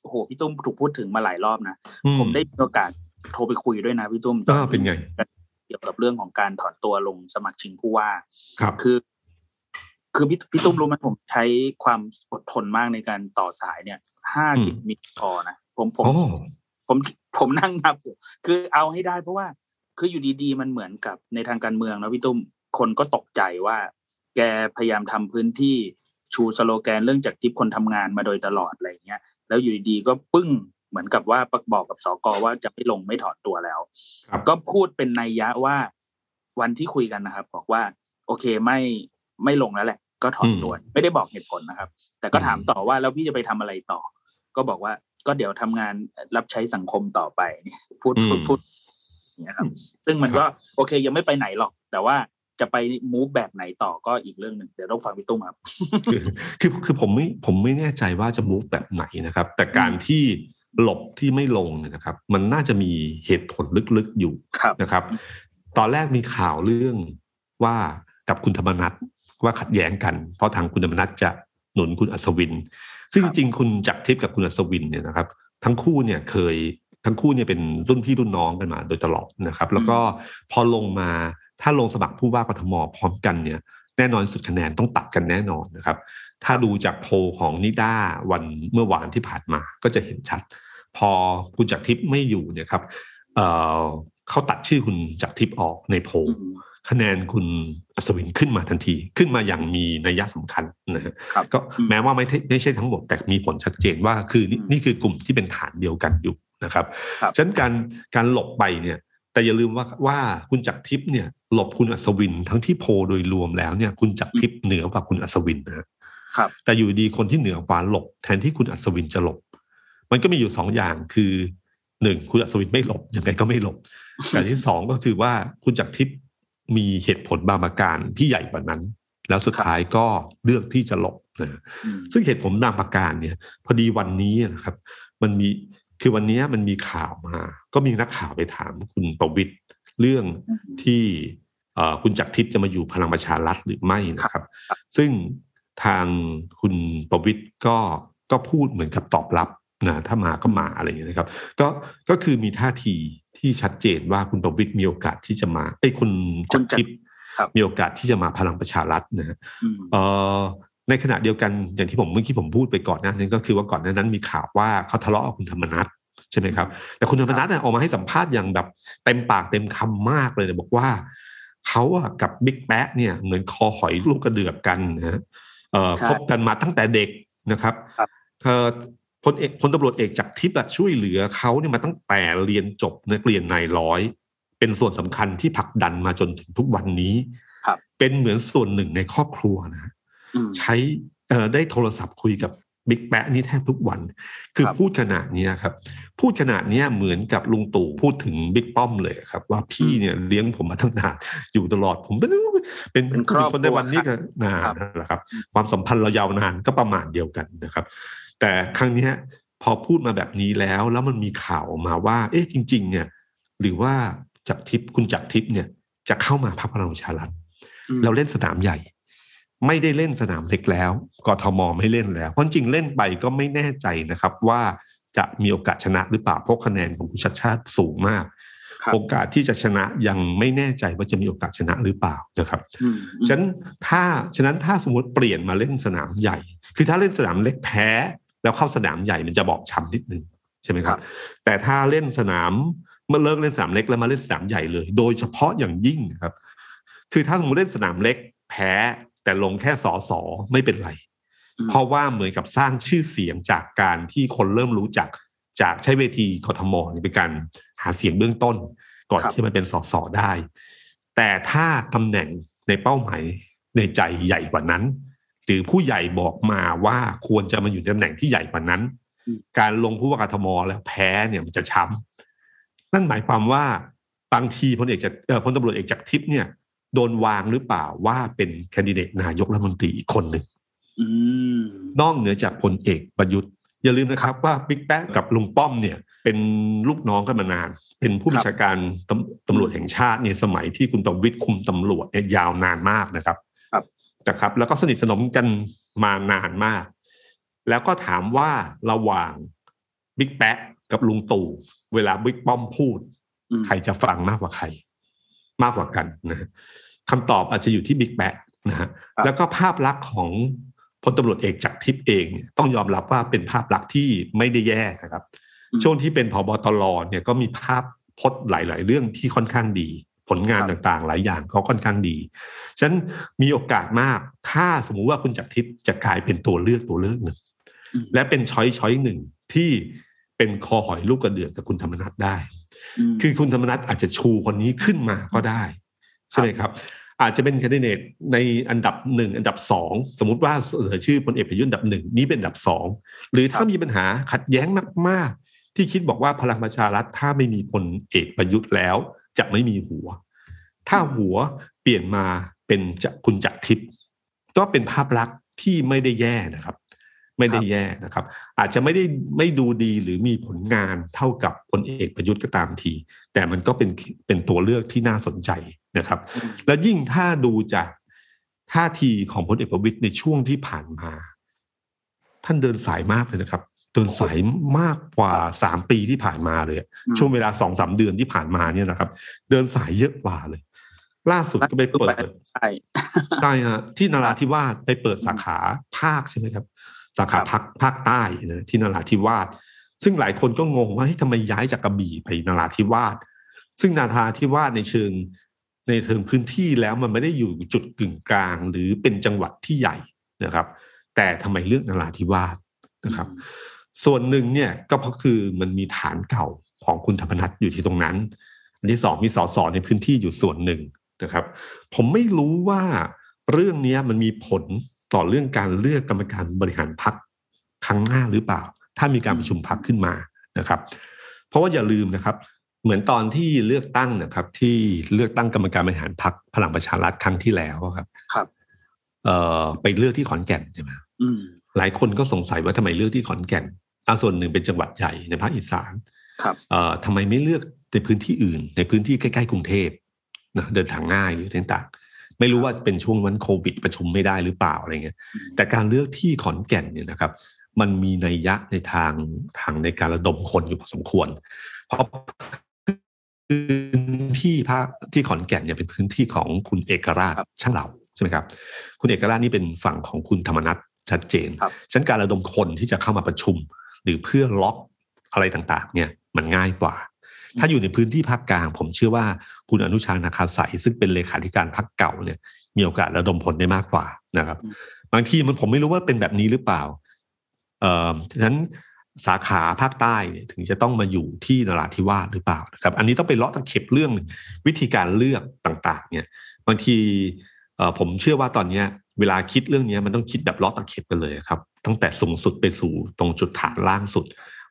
โอ้โหพี่ตุ้มถูกพูดถึงมาหลายรอบนะอืผมได้มีโอกาสโทรไปคุยด้วยนะพี่ตุ้มตอ่าเป็นไงเกี่ยวกับเรื่องของการถอนตัวลงสมัครชิงผู้ว่า ครับ คือ คือพี่พี่ตุ้มรู้ไหมผมใช้ความอดทนมากในการต่อสายเนี่ยห้าสิบมิลพอนะผมผมโอ้ผมผมนั่งนับอยู่คือเอาให้ได้เพราะว่า คืออยู่ดีๆ มันเหมือนกับในทางการเมืองนะพี่ตุ้มคนก็ตกใจว่า แกพยายามทำพื้นที่ ชูสโลแกนเรื่องจากทิปคนทำงานมาโดยตลอดอะไรเงี้ยแล้วอยู่ดีๆก็ปึ้งเหมือนกับว่าบอกกับสกว่าจะไม่ลงไม่ถอนตัวแล้วครับก็พูดเป็นนัยยะว่าวันที่คุยกันนะครับ บอกว่า โอเคไม่ไม่ลงแล้วแหละ ก็ถอนตัวไม่ได้บอกเหตุผลนะครับ แต่ก็ถามต่อว่าแล้วพี่จะไปทำอะไรต่อ ก็บอกว่าก็เดี๋ยวทำงานรับใช้สังคมต่อไปเนี่ยพูดพูดพูดอย่างเงี้ยครับ ซึ่งมันก็โอเคยังไม่ไปไหนหรอก แต่ว่า จะไปมูฟแบบไหนต่อก็อีกเรื่องหนึ่งเดี๋ยวต้องฟังพี่ตุ้มครับคือคือคือผมไม่ผมไม่แน่ใจว่าจะ move แบบไหนนะครับ แต่การที่หลบที่ไม่ลงเนี่ยนะครับ มันน่าจะมีเหตุผลลึกๆอยู่ครับนะครับ ตอนแรกมีข่าวเรื่องว่ากับคุณธรรมนัทว่าขัดแย้งกัน เพราะทางคุณธรรมนัทจะหนุนคุณอัศวิน ซึ่งครับจริงๆคุณจักรทิพย์กับคุณอัศวินเนี่ยนะครับ ทั้งคู่เนี่ยเคย ทั้งคู่เนี่ยเป็นรุ่นพี่รุ่นน้องกันมาโดยตลอดนะครับ แล้วก็พอลงมาถ้าลงสมัครผู้ว่ากทมพร้อมกันเนี่ย แน่นอนสุดคะแนนต้องตัดกันแน่นอนนะครับ ถ้าดูจากโพลของนิด้าวันเมื่อวานที่ผ่านมาก็จะเห็นชัด พอคุณจักรทิพย์ไม่อยู่เนี่ยครับเอ่อเขาตัดชื่อคุณจักรทิพย์ออกในโพลอืมคะแนนคุณอัศวินขึ้นมาทันที ขึ้นมาอย่างมีนัยสำคัญนะฮะครับก็อืมแม้ว่าไม่ใช่ไม่ใช่ทั้งหมดแต่มีผลชัดเจนว่าคือนี่อืมนี่คือกลุ่มที่เป็นฐานเดียวกันอยู่ นะครับครับฉะนั้นการการหลบไปเนี่ย แต่อย่าลืมว่าว่าคุณจักรทิพย์เนี่ยหลบคุณอัศวินทั้งที่โพลโดยรวมแล้วเนี่ย คุณจักรทิพย์เหนือกว่าคุณอัศวินนะฮะครับ แต่อยู่ดีคนที่เหนือกว่าหลบ แทนที่คุณอัศวินจะหลบ มันก็มีอยู่สองอย่างคือหนึ่งคุณอัศวินไม่หลบยังไงก็ไม่หลบแต่ที่สองก็คือว่าคุณจักรทิพย์มีเหตุผลบางประการที่ใหญ่กว่านั้น แล้วสุดท้ายก็เลือกที่จะหลบนะอืมซึ่งเหตุผลบางประการเนี่ย พอดีวันนี้นะครับ มันมี คือวันนี้มันมีข่าวมา ก็มีนักข่าวไปถามคุณประวิตรเรื่องอืมที่เอ่อคุณจักรทิพย์จะมาอยู่พลังประชารัฐหรือไม่นะครับครับซึ่งทางคุณประวิตรก็ก็พูดเหมือนกับตอบรับนะถ้ามาก็มาอะไรอย่างเงี้ยนะครับ ก็ก็คือมีท่าทีที่ชัดเจนว่าคุณประวิตรมีโอกาสที่จะมาไอ้ยคุณคุจัณกรจักรทิพย์ครับมีโอกาสที่จะมาพลังประชารัฐนะฮะอืมเอ่อ ในขณะเดียวกันอย่างที่ผมเมื่อกี้ผมพูดไปก่อนหน้านั้นก็คือว่าก่อนหน้านั้นมีข่าวว่าเขาทะเลาะกับคุณธรรมนัฐใช่ไหมครับ แต่คุณธรรมนัฐเนี่ยออกมาให้สัมภาษณ์อย่างแบบเต็มปากเต็มคำมากเลยเนี่ยบอกว่าเขาอะกับบิ๊กแป๊ะเนี่ยเหมือนคอหอยลูกกระเดือกกันนะฮะเอ่อใช่คบกันมาตั้งแต่เด็กนะครับครับเอ่อพลเอกพลตำรวจเอกจากทิพย์อะช่วยเหลือเขาเนี่ยมาตั้งแต่เรียนจบนักเรียนนายร้อย เป็นส่วนสำคัญที่ผลักดันมาจนถึงทุกวันนี้ครับเป็นเหมือนส่วนหนึ่งในครอบครัวนะฮะอืม ใช้เอ่อได้โทรศัพท์คุยกับบิ๊กแปะนี่แทบทุกวัน คือครับ พูดขนาดเนี้ยครับพูดขนาดเนี้ยเหมือนกับลุงตู่พูดถึงบิ๊กป้อมเลยครับ ว่าพี่เนี่ยเลี้ยงผมมาตั้งนานอยู่ตลอดผมเป็นเป็นเป็นครอบคนในวันครัวนี้ก็นานครับนั่นแหละครับ ความสัมพันธ์เรายาวนานก็ประมาณเดียวกันนะครับ แต่ครั้งเนี้ยพอพูดมาแบบนี้แล้ว แล้วมันมีข่าวออกมาว่า เอ๊ะจริง ๆ เนี่ย หรือว่าจากทิพย์คุณจักรทิพย์เนี่ย จะเข้ามาพรรคพลังประชารัฐอืมเราเล่นสนามใหญ่ ไม่ได้เล่นสนามเล็กแล้วกทมไม่เล่นแล้วเพราะจริงๆเล่นไปก็ไม่แน่ใจนะครับว่าจะมีโอกาสชนะหรือเปล่าเพราะคะแนนของคุณชัดชาติสูงมากครับโอกาสที่จะชนะยังไม่แน่ใจว่าจะมีโอกาสชนะหรือเปล่านะครับอืมฉะนั้นถ้าฉะนั้นถ้าสมมติเปลี่ยนมาเล่นสนามใหญ่ คือถ้าเล่นสนามเล็กแพ้ แล้วเข้าสนามใหญ่มันจะบอกช้ำนิดนึงใช่ไหมครับ แต่ถ้าเล่นสนามเมื่อเลิกเล่นสนามเล็กแล้วมาเล่นสนามใหญ่เลย โดยเฉพาะอย่างยิ่งนะครับ คือถ้าสมมติเล่นสนามเล็กแพ้ แต่ลงแค่สอสอไม่เป็นไรอืมเพราะว่าเหมือนกับสร้างชื่อเสียงจากการที่คนเริ่มรู้จักจากใช้เวทีกทมเนี่ยเป็นการหาเสียงเบื้องต้น ก่อนครับที่มันเป็นสสได้ แต่ถ้าตำแหน่งในเป้าหมายในใจใหญ่กว่านั้น หรือผู้ใหญ่บอกมาว่าควรจะมาอยู่ในตำแหน่งที่ใหญ่กว่านั้นอืมการลงผู้ว่ากทมแล้วแพ้เนี่ยมันจะช้ำนั่นหมายความว่าบางทีพลเอกจากเอ่อพลตำรวจเอกจากทิพย์เนี่ย โดนวางหรือเปล่าว่าเป็นแคนดิเดตนายกรัฐมนตรีอีกคนหนึ่งอืมนอกเหนือจากพลเอกประยุทธ์ อย่าลืมนะครับว่าบิ๊กแป๊ะกับลุงป้อมเนี่ย เป็นลูกน้องกันมานาน เป็นผู้บัญชาการตำตำรวจแห่งชาติเนี่ยสมัยที่คุณประวิตรคุมตำรวจเนี่ยยาวนานมากนะครับครับนะครับ แล้วก็สนิทสนมกันมานานมาก แล้วก็ถามว่าระหว่างบิ๊กแป๊ะกับลุงตู่เวลาบิ๊กป้อมพูดอืมใครจะฟังมากกว่าใคร มากกว่ากันนะฮะ คำตอบอาจจะอยู่ที่บิ๊กแปะนะฮะครับแล้วก็ภาพลักษณ์ของพลตำรวจเอกจากทิพย์เองเนี่ยต้องยอมรับว่าเป็นภาพลักษณ์ที่ไม่ได้แย่นะครับอืมช่วงที่เป็นพบตรเนี่ยก็มีภาพพจน์หลาย ๆ เรื่องที่ค่อนข้างดี ผลงานครับต่างๆ หลายอย่างก็ค่อนข้างดีฉะนั้นมีโอกาสมากถ้าสมมุติว่าคุณจักรทิพย์จะกลายเป็นตัวเลือกตัวเลือกหนึ่งอืมและเป็นช้อยช้อยหนึ่งที่เป็นคอหอยลูกกระเดือกกับคุณธรรมนัฐได้มคือคุณธรรมนัฐอาจจะชูคนนี้ขึ้นมาก็ได้ ใช่ไหมครับ อาจจะเป็นแคนดิเดตในอันดับหนึ่งอันดับสองสมมติว่าเสนอชื่อพลเอกประยุทธ์อันดับหนึ่งนี้เป็นอันดับสองหรือถ้ามีปัญหาขัดแย้งมากๆ ที่คิดบอกว่าพลังประชารัฐถ้าไม่มีพลเอกประยุทธ์แล้ว จะไม่มีหัว ถ้าหัวเปลี่ยนมาเป็นจะคุณจักรทิพย์ก็เป็นภาพลักษณ์ที่ไม่ได้แย่นะครับไม่ได้แย่นะครับ อาจจะไม่ได้ไม่ดูดีหรือมีผลงานเท่ากับพลเอกประยุทธ์ก็ตามที แต่มันก็เป็นเป็นตัวเลือกที่น่าสนใจ นะครับอืมแล้วยิ่งถ้าดูจากท่าทีของพลเอกประวิตยในช่วงที่ผ่านมา ท่านเดินสายมากเลยนะครับ เดินสายมากกว่าสามปีที่ผ่านมาเลยอะอืมช่วงเวลาสองสามเดือนที่ผ่านมาเนี่ยนะครับ เดินสายเยอะกว่าเลย ล่าสุดก็ไปเปิดใช่ใช่ฮะที่นราธิวาสไปเปิดสาขาภาคใช่ไหมครับ สาขาครับภาคภาคใต้นะที่นราธิวาสซึ่งหลายคนก็งงว่าเฮ้ยทำไมย้ายจากกระบี่ไปนราธิวาสซึ่งนราธิวาสในเชิง ในเชิงพื้นที่แล้วมันไม่ได้อยู่จุดกึ่งกลาง หรือเป็นจังหวัดที่ใหญ่นะครับ แต่ทำไมเลือกนราธิวาสนะครับ ส่วนหนึ่งเนี่ยก็เพราะคือมันมีฐานเก่าของคุณธรรมนัฐอยู่ที่ตรงนั้น อันที่สองมีสสในพื้นที่อยู่ส่วนหนึ่งนะครับ ผมไม่รู้ว่าเรื่องเนี้ยมันมีผลต่อเรื่องการเลือกกรรมการบริหารพักครั้งหน้าหรือเปล่า ถ้ามีการประชุมพักขึ้นมานะครับ เพราะว่าอย่าลืมนะครับ เหมือนตอนที่เลือกตั้งนะครับ ที่เลือกตั้งกรรมการบริหารพักพลังประชารัฐครั้งที่แล้วอะครับ ครับ เอ่อไปเลือกที่ขอนแก่นใช่ไหมอืมหลายคนก็สงสัยว่าทำไมเลือกที่ขอนแก่นอะส่วนหนึ่งเป็นจังหวัดใหญ่ในภาคอีสานครับเอ่อทำไมไม่เลือกในพื้นที่อื่น ในพื้นที่ใกล้ๆกรุงเทพนะเดินทางง่ายหรือต่างๆ ไม่รู้ว่าเป็นช่วงวันโควิดประชุมไม่ได้หรือเปล่าอะไรเงี้ย แต่การเลือกที่ขอนแก่นเนี่ยนะครับ มันมีนัยยะในทางทางในการระดมคนอยู่พอสมควร เพราะ พื้นที่ภาคที่ขอนแก่นเนี่ยเป็นพื้นที่ของคุณเอกราชครับช่างเหล่าใช่ไหมครับ คุณเอกราชนี่เป็นฝั่งของคุณธรรมนัฐชัดเจนครับฉะนันการระดมคนที่จะเข้ามาประชุม หรือเพื่อล็อกอะไรต่างๆ เนี่ยมันง่ายกว่า ถ้าอยู่ในพื้นที่ภาคกลาง ผมเชื่อว่าคุณอนุชานาคาใสยซึ่งเป็นเลขาธิการพรรคเก่าเนี่ย มีโอกาสระดมผลได้มากกว่านะครับอืมบางทีมันผมไม่รู้ว่าเป็นแบบนี้หรือเปล่า เอ่อฉะนั้น สาขาภาคใต้เนี่ยถึงจะต้องมาอยู่ที่นราธิวาสหรือเปล่านะครับ อันนี้ต้องไปเลาะตะเข็บเรื่องวิธีการเลือกต่างๆ เนี่ยบางทีเอ่อผมเชื่อว่าตอนเนี้ยเวลาคิดเรื่องเนี้ยมันต้องคิดแบบเลาะตะเข็บกันเลยครับ ตั้งแต่สูงสุดไปสู่ตรงจุดฐานล่างสุด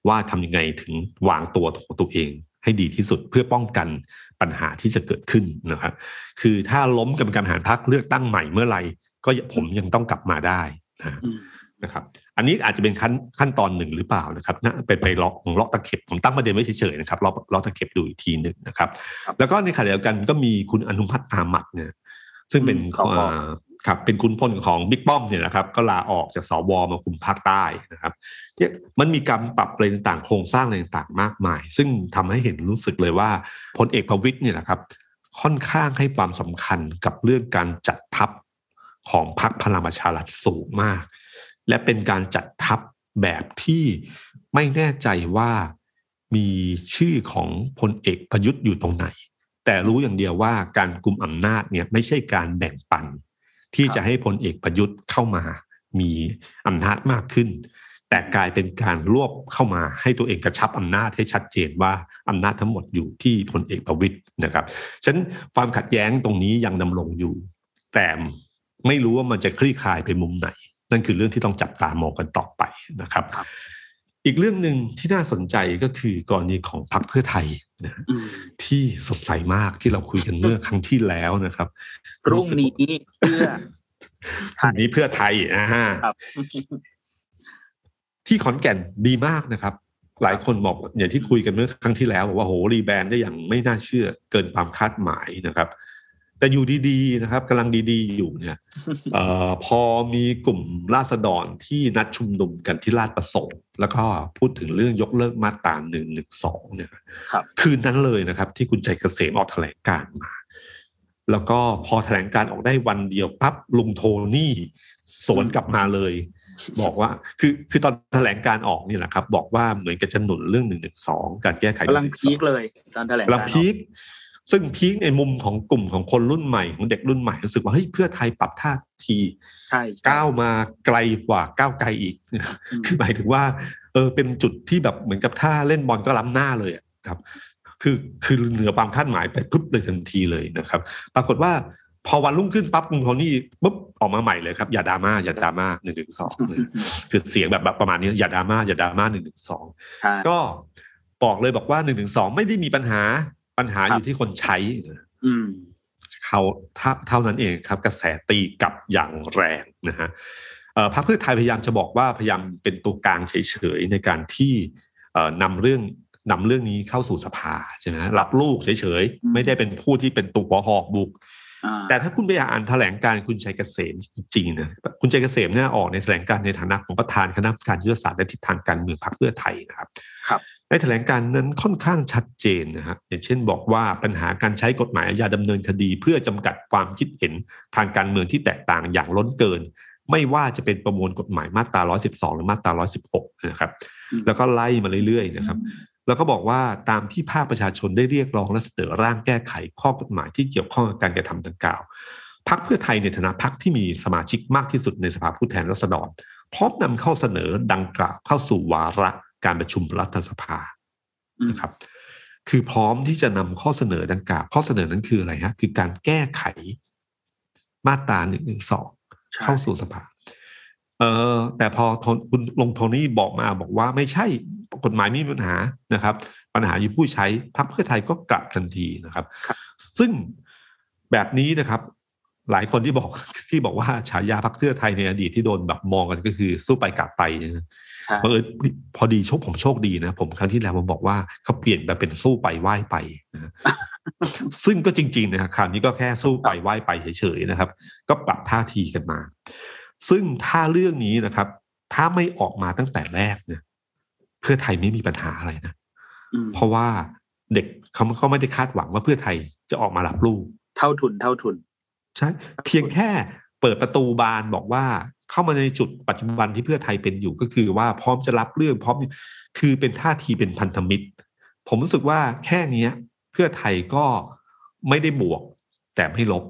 ว่าทำยังไงถึงวางตัวของตัวเองให้ดีที่สุดเพื่อป้องกันปัญหาที่จะเกิดขึ้นนะครับคือถ้าล้มกรรมการบริหารพรรคเลือกตั้งใหม่เมื่อไหร่ก็ผมยังต้องกลับมาได้นะอืมนะครับ อันนี้อาจจะเป็นขั้นขั้นตอนหนึ่งหรือเปล่านะครับนะไปไปล็อกล็อกตะเข็บผมตั้งประเด็นไว้เฉยๆนะครับล็อกล็อกตะเข็บดูอีกทีหนึ่งนะครับครับแล้วก็ในขณะเดียวกันก็มีคุณอนุพัฒน์อามัดเนี่ยซึ่งเป็นอืมสวเอ่อครับเป็นคุณพลของบิ๊กป้อมเนี่ยนะครับ ก็ลาออกจากสวมาคุมภาคใต้นะครับเนี่ยมันมีการปรับอะไรต่างๆโครงสร้างอะไรต่างๆมากมาย ซึ่งทำให้เห็นรู้สึกเลยว่าพลเอกประวิตยเนี่ยนะครับ ค่อนข้างให้ความสำคัญกับเรื่องการจัดทัพของพรรคพลังประชารัฐสูงมาก และเป็นการจัดทัพแบบที่ไม่แน่ใจว่ามีชื่อของพลเอกประยุทธ์อยู่ตรงไหน แต่รู้อย่างเดียวว่าการกลุ่มอำนาจเนี่ยไม่ใช่การแบ่งปัน ที่จะให้พลเอกประยุทธ์เข้ามามีอำนาจมากขึ้น แต่กลายเป็นการรวบเข้ามาให้ตัวเองกระชับอำนาจให้ชัดเจนว่าอำนาจทั้งหมดอยู่ที่พลเอกประวิตยนะครับฉะนั้นความขัดแย้งตรงนี้ยังดำรงอยู่ แต่ไม่รู้ว่ามันจะคลี่คลายไปมุมไหน นั่นคือเรื่องที่ต้องจับตามองกันต่อไปนะครับครับอีกเรื่องหนึ่งที่น่าสนใจก็คือกรณีของพรรคเพื่อไทยนะอืมที่สดใสมากที่เราคุยกันเมื่อครั้งที่แล้วนะครับพรุ่งนี้เพื่อพรุ่งนี้เพื่อไทยอ่าครับที่ขอนแก่นดีมากนะครับ หลายคนบอกอย่างที่คุยกันเมื่อครั้งที่แล้วบอกว่าโหรีแบรนด์ได้อย่างไม่น่าเชื่อเกินความคาดหมายนะครับ แต่อยู่ดีๆนะครับกำลังดีๆอยู่เนี่ยเอ่อพอมีกลุ่มราษฎรที่นัดชุมนุมกันที่ลาดประสงค์ แล้วก็พูดถึงเรื่องยกเลิกมาตราหนึ่งหนึ่งสองเนี่ยครับคืนนั้นเลยนะครับ ที่คุณใจเกษมออกแถลงการณ์มา แล้วก็พอแถลงการณ์ออกได้วันเดียวปั๊บลุงโทนี่สวนกลับมาเลย บอกว่าคือคือตอนแถลงการณ์ออกนี่แหละครับ บอกว่าเหมือนกับจะหนุนเรื่องหนึ่งหนึ่งสองการแก้ไขกำลัง112พีคเลย ตอนแถลงกำลักางรณ์พีค ซึ่งพีคในมุมของกลุ่มของคนรุ่นใหม่ของเด็กรุ่นใหม่รู้สึกว่าเฮ้ยเพื่อไทยปรับท่าทีใช่ใช่ก้าวมาไกลกว่าก้าวไกลอีกอืมคือหมายถึงว่า เออเป็นจุดที่แบบเหมือนกับถ้าเล่นบอลก็ล้ำหน้าเลยอะครับ คือคือเหนือความคาดหมายไปปุ๊บเลยทันทีเลยนะครับ ปรากฏว่าพอวันรุ่งขึ้นปั๊บคุณโทนี่ปุ๊บออกมาใหม่เลยครับ อย่าดราม่าอย่าดราม่าหนึ่งหนึ่งสองคือเสียงแบบแบบประมาณนี้อย่าดราม่าอย่าดราม่าหนึ่งหนึ่งสองใช่ก็บอกเลยบอกว่าหนึ่งหนึ่งสองไม่ได้มีปัญหา ปัญหาครับอยู่ที่คนใช้อืมเขาเท่าเท่านั้นเองครับ กระแสตีกลับอย่างแรงนะฮะเอ่อพรรคเพื่อไทยพยายามจะบอกว่าพยายามเป็นตัวกลางเฉยๆในการที่เอ่อนำเรื่องนำเรื่องนี้เข้าสู่สภาใช่ไหมรับลูกเฉยอืมๆไม่ได้เป็นผู้ที่เป็นตัวหัวหอกบุกอ่าแต่ถ้าคุณไปอ่านแถลงการณ์คุณชัยเกษมจริงๆนะคุณชัยเกษมเนี่ยออกในแถลงการณ์ในฐานะของประธานคณะกรรมการยุทธศาสตร์และทิศทางการเมืองพรรคเพื่อไทยนะครับ ครับ ในในแถลงการณ์นั้นค่อนข้างชัดเจนนะฮะอย่างเช่นบอกว่าปัญหาการใช้กฎหมายอาญาดำเนินคดี เพื่อจำกัดความคิดเห็นทางการเมืองที่แตกต่างอย่างล้นเกิน ไม่ว่าจะเป็นประมวลกฎหมายมาตรา 112 หรือมาตรา 116 นะครับอืมแล้วก็ไล่มาเรื่อยๆนะครับ แล้วก็บอกว่าตามที่ภาคประชาชนได้เรียกร้องและเสนอร่างแก้ไขข้อกฎหมายที่เกี่ยวข้องกับการกระทำดังกล่าวพรรคเพื่อไทยในฐานะพรรคที่มีสมาชิกมากที่สุดในสภาผู้แทนราษฎรพร้อมนำเข้าเสนอดังกล่าวเข้าสู่วาระ การประชุมรัฐสภาอืมนะครับ คือพร้อมที่จะนำข้อเสนอดังกล่าวข้อเสนอนั้นคืออะไรฮะคือการแก้ไขมาตราหนึ่งหนึ่งสองใช่เข้าสู่สภาเออแต่พอโทนคุณลงโทนี่บอกมาบอกว่าไม่ใช่กฎหมายไม่มีปัญหานะครับ ปัญหาอยู่ผู้ใช้พรรคเพื่อไทยก็กลับทันทีนะครับครับ ซึ่งแบบนี้นะครับ หลายคนที่บอกที่บอกว่าฉายาพรรคเพื่อไทยในอดีตที่โดนแบบมองกันก็คือสู้ไปกลับไปนะใช่ บังเอิญพอดีโชคผมโชคดีนะ ผมครั้งที่แล้วผมบอกว่าเขาเปลี่ยนมาเป็นสู้ไปไหว้ไปนะซึ่งก็จริง ๆ นะครับคราวนี้ก็แค่สู้ไปไหว้ไปเฉยๆนะครับ ก็ปรับท่าทีกันมา ซึ่งถ้าเรื่องนี้นะครับ ถ้าไม่ออกมาตั้งแต่แรกเนี่ย เพื่อไทยไม่มีปัญหาอะไรนะอืมเพราะว่าเด็กเขาเขาไม่ได้คาดหวังว่าเพื่อไทยจะออกมารับลูก เท่าทุนเท่าทุน ใช่ เพียงแค่เปิดประตูบานบอกว่า เข้ามาในจุดปัจจุบันที่เพื่อไทยเป็นอยู่ก็คือว่าพร้อมจะรับเรื่องพร้อมคือเป็นท่าทีเป็นพันธมิตร ผมรู้สึกว่าแค่เนี้ยเพื่อไทยก็ไม่ได้บวก แต่ไม่ลบ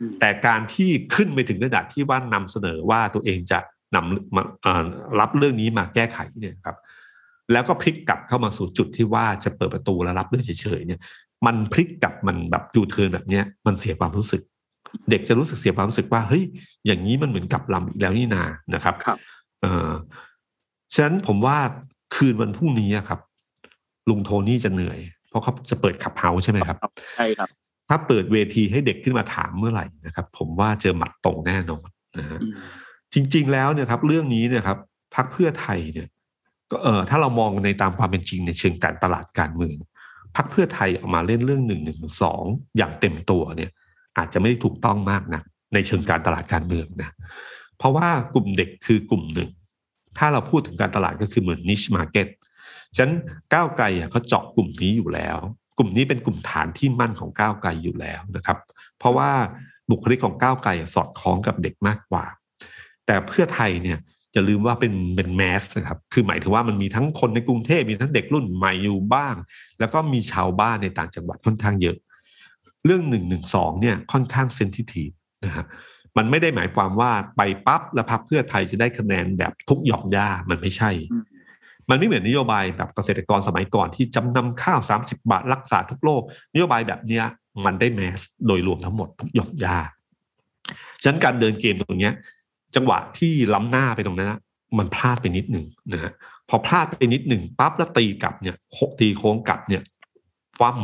อืมแต่การที่ขึ้นไปถึงระดับที่ว่านำเสนอว่าตัวเองจะนำมาเอ่อรับเรื่องนี้มาแก้ไขเนี่ยครับ แล้วก็พลิกกลับเข้ามาสู่จุดที่ว่าจะเปิดประตูและรับเรื่องเฉยๆเนี่ย มันพลิกกลับมันแบบยูเทิร์นแบบเนี้ยมันเสียความรู้สึก เด็กจะรู้สึกเสียความรู้สึกว่าเฮ้ยอย่างนี้มันเหมือนกลับลำอีกแล้วนี่นานะครับครับเออฉะนั้นผมว่าคืนวันพรุ่งนี้อะครับ ลุงโทนี่จะเหนื่อย เพราะเขาจะเปิดขับเฮาส์ใช่ไหมครับใช่ครับ ถ้าเปิดเวทีให้เด็กขึ้นมาถามเมื่อไหร่นะครับ ผมว่าเจอหมัดตรงแน่นอนนะฮะอืมจริง ๆ แล้วเนี่ยครับ เรื่องนี้เนี่ยครับพรรคเพื่อไทยเนี่ย ก็เออถ้าเรามองในตามความเป็นจริงในเชิงการตลาดการเมืองพรรคเพื่อไทยออกมาเล่นเรื่องหนึ่งหนึ่งสองอย่างเต็มตัวเนี่ย อาจจะไม่ได้ถูกต้องมากนะในเชิงการตลาดการเมืองนะเพราะว่ากลุ่มเด็กคือกลุ่มหนึ่ง ถ้าเราพูดถึงการตลาดก็คือเหมือน niche market ฉะนั้นก้าวไกลอ่เขาเจาะกลุ่มนี้อยู่แล้ว กลุ่มนี้เป็นกลุ่มฐานที่มั่นของก้าวไกลอยู่แล้วนะครับ เพราะว่าบุคลิกของก้าวไกลอ่สอดคล้องกับเด็กมากกว่า แต่เพื่อไทยเนี่ยอย่าลืมว่าเป็นเป็นแมสนะครับ คือหมายถึงว่ามันมีทั้งคนในกรุงเทพมีทั้งเด็กรุ่นใหม่อยู่บ้าง แล้วก็มีชาวบ้านในต่างจังหวัดค่อนข้างเยอะ เรื่องหนึ่งหนึ่งสองเนี่ยค่อนข้างเซนซิทีฟนะฮะมันไม่ได้หมายความว่าไปปั๊บแล้วพรรคเพื่อไทยจะได้คะแนนแบบทุกหย่อมย่ามันไม่ใช่อืมมันไม่เหมือนนโยบายแบบเกษตรกรสมัยก่อนที่จำนำข้าว 30 บาทรักษาทุกโรคนโยบายแบบเนี้ยมันได้แมสโดยรวมทั้งหมดทุกหย่อมย่าฉะนั้นการเดินเกมตรงเนี้ย จังหวะที่ล้ำหน้าไปตรงนั้นนะมันพลาดไปนิดหนึ่งนะฮะพอพลาดไปนิดหนึ่งปั๊บแล้วตีกลับเนี่ยโคตีโค้งกลับเนี่ย ฟั่ม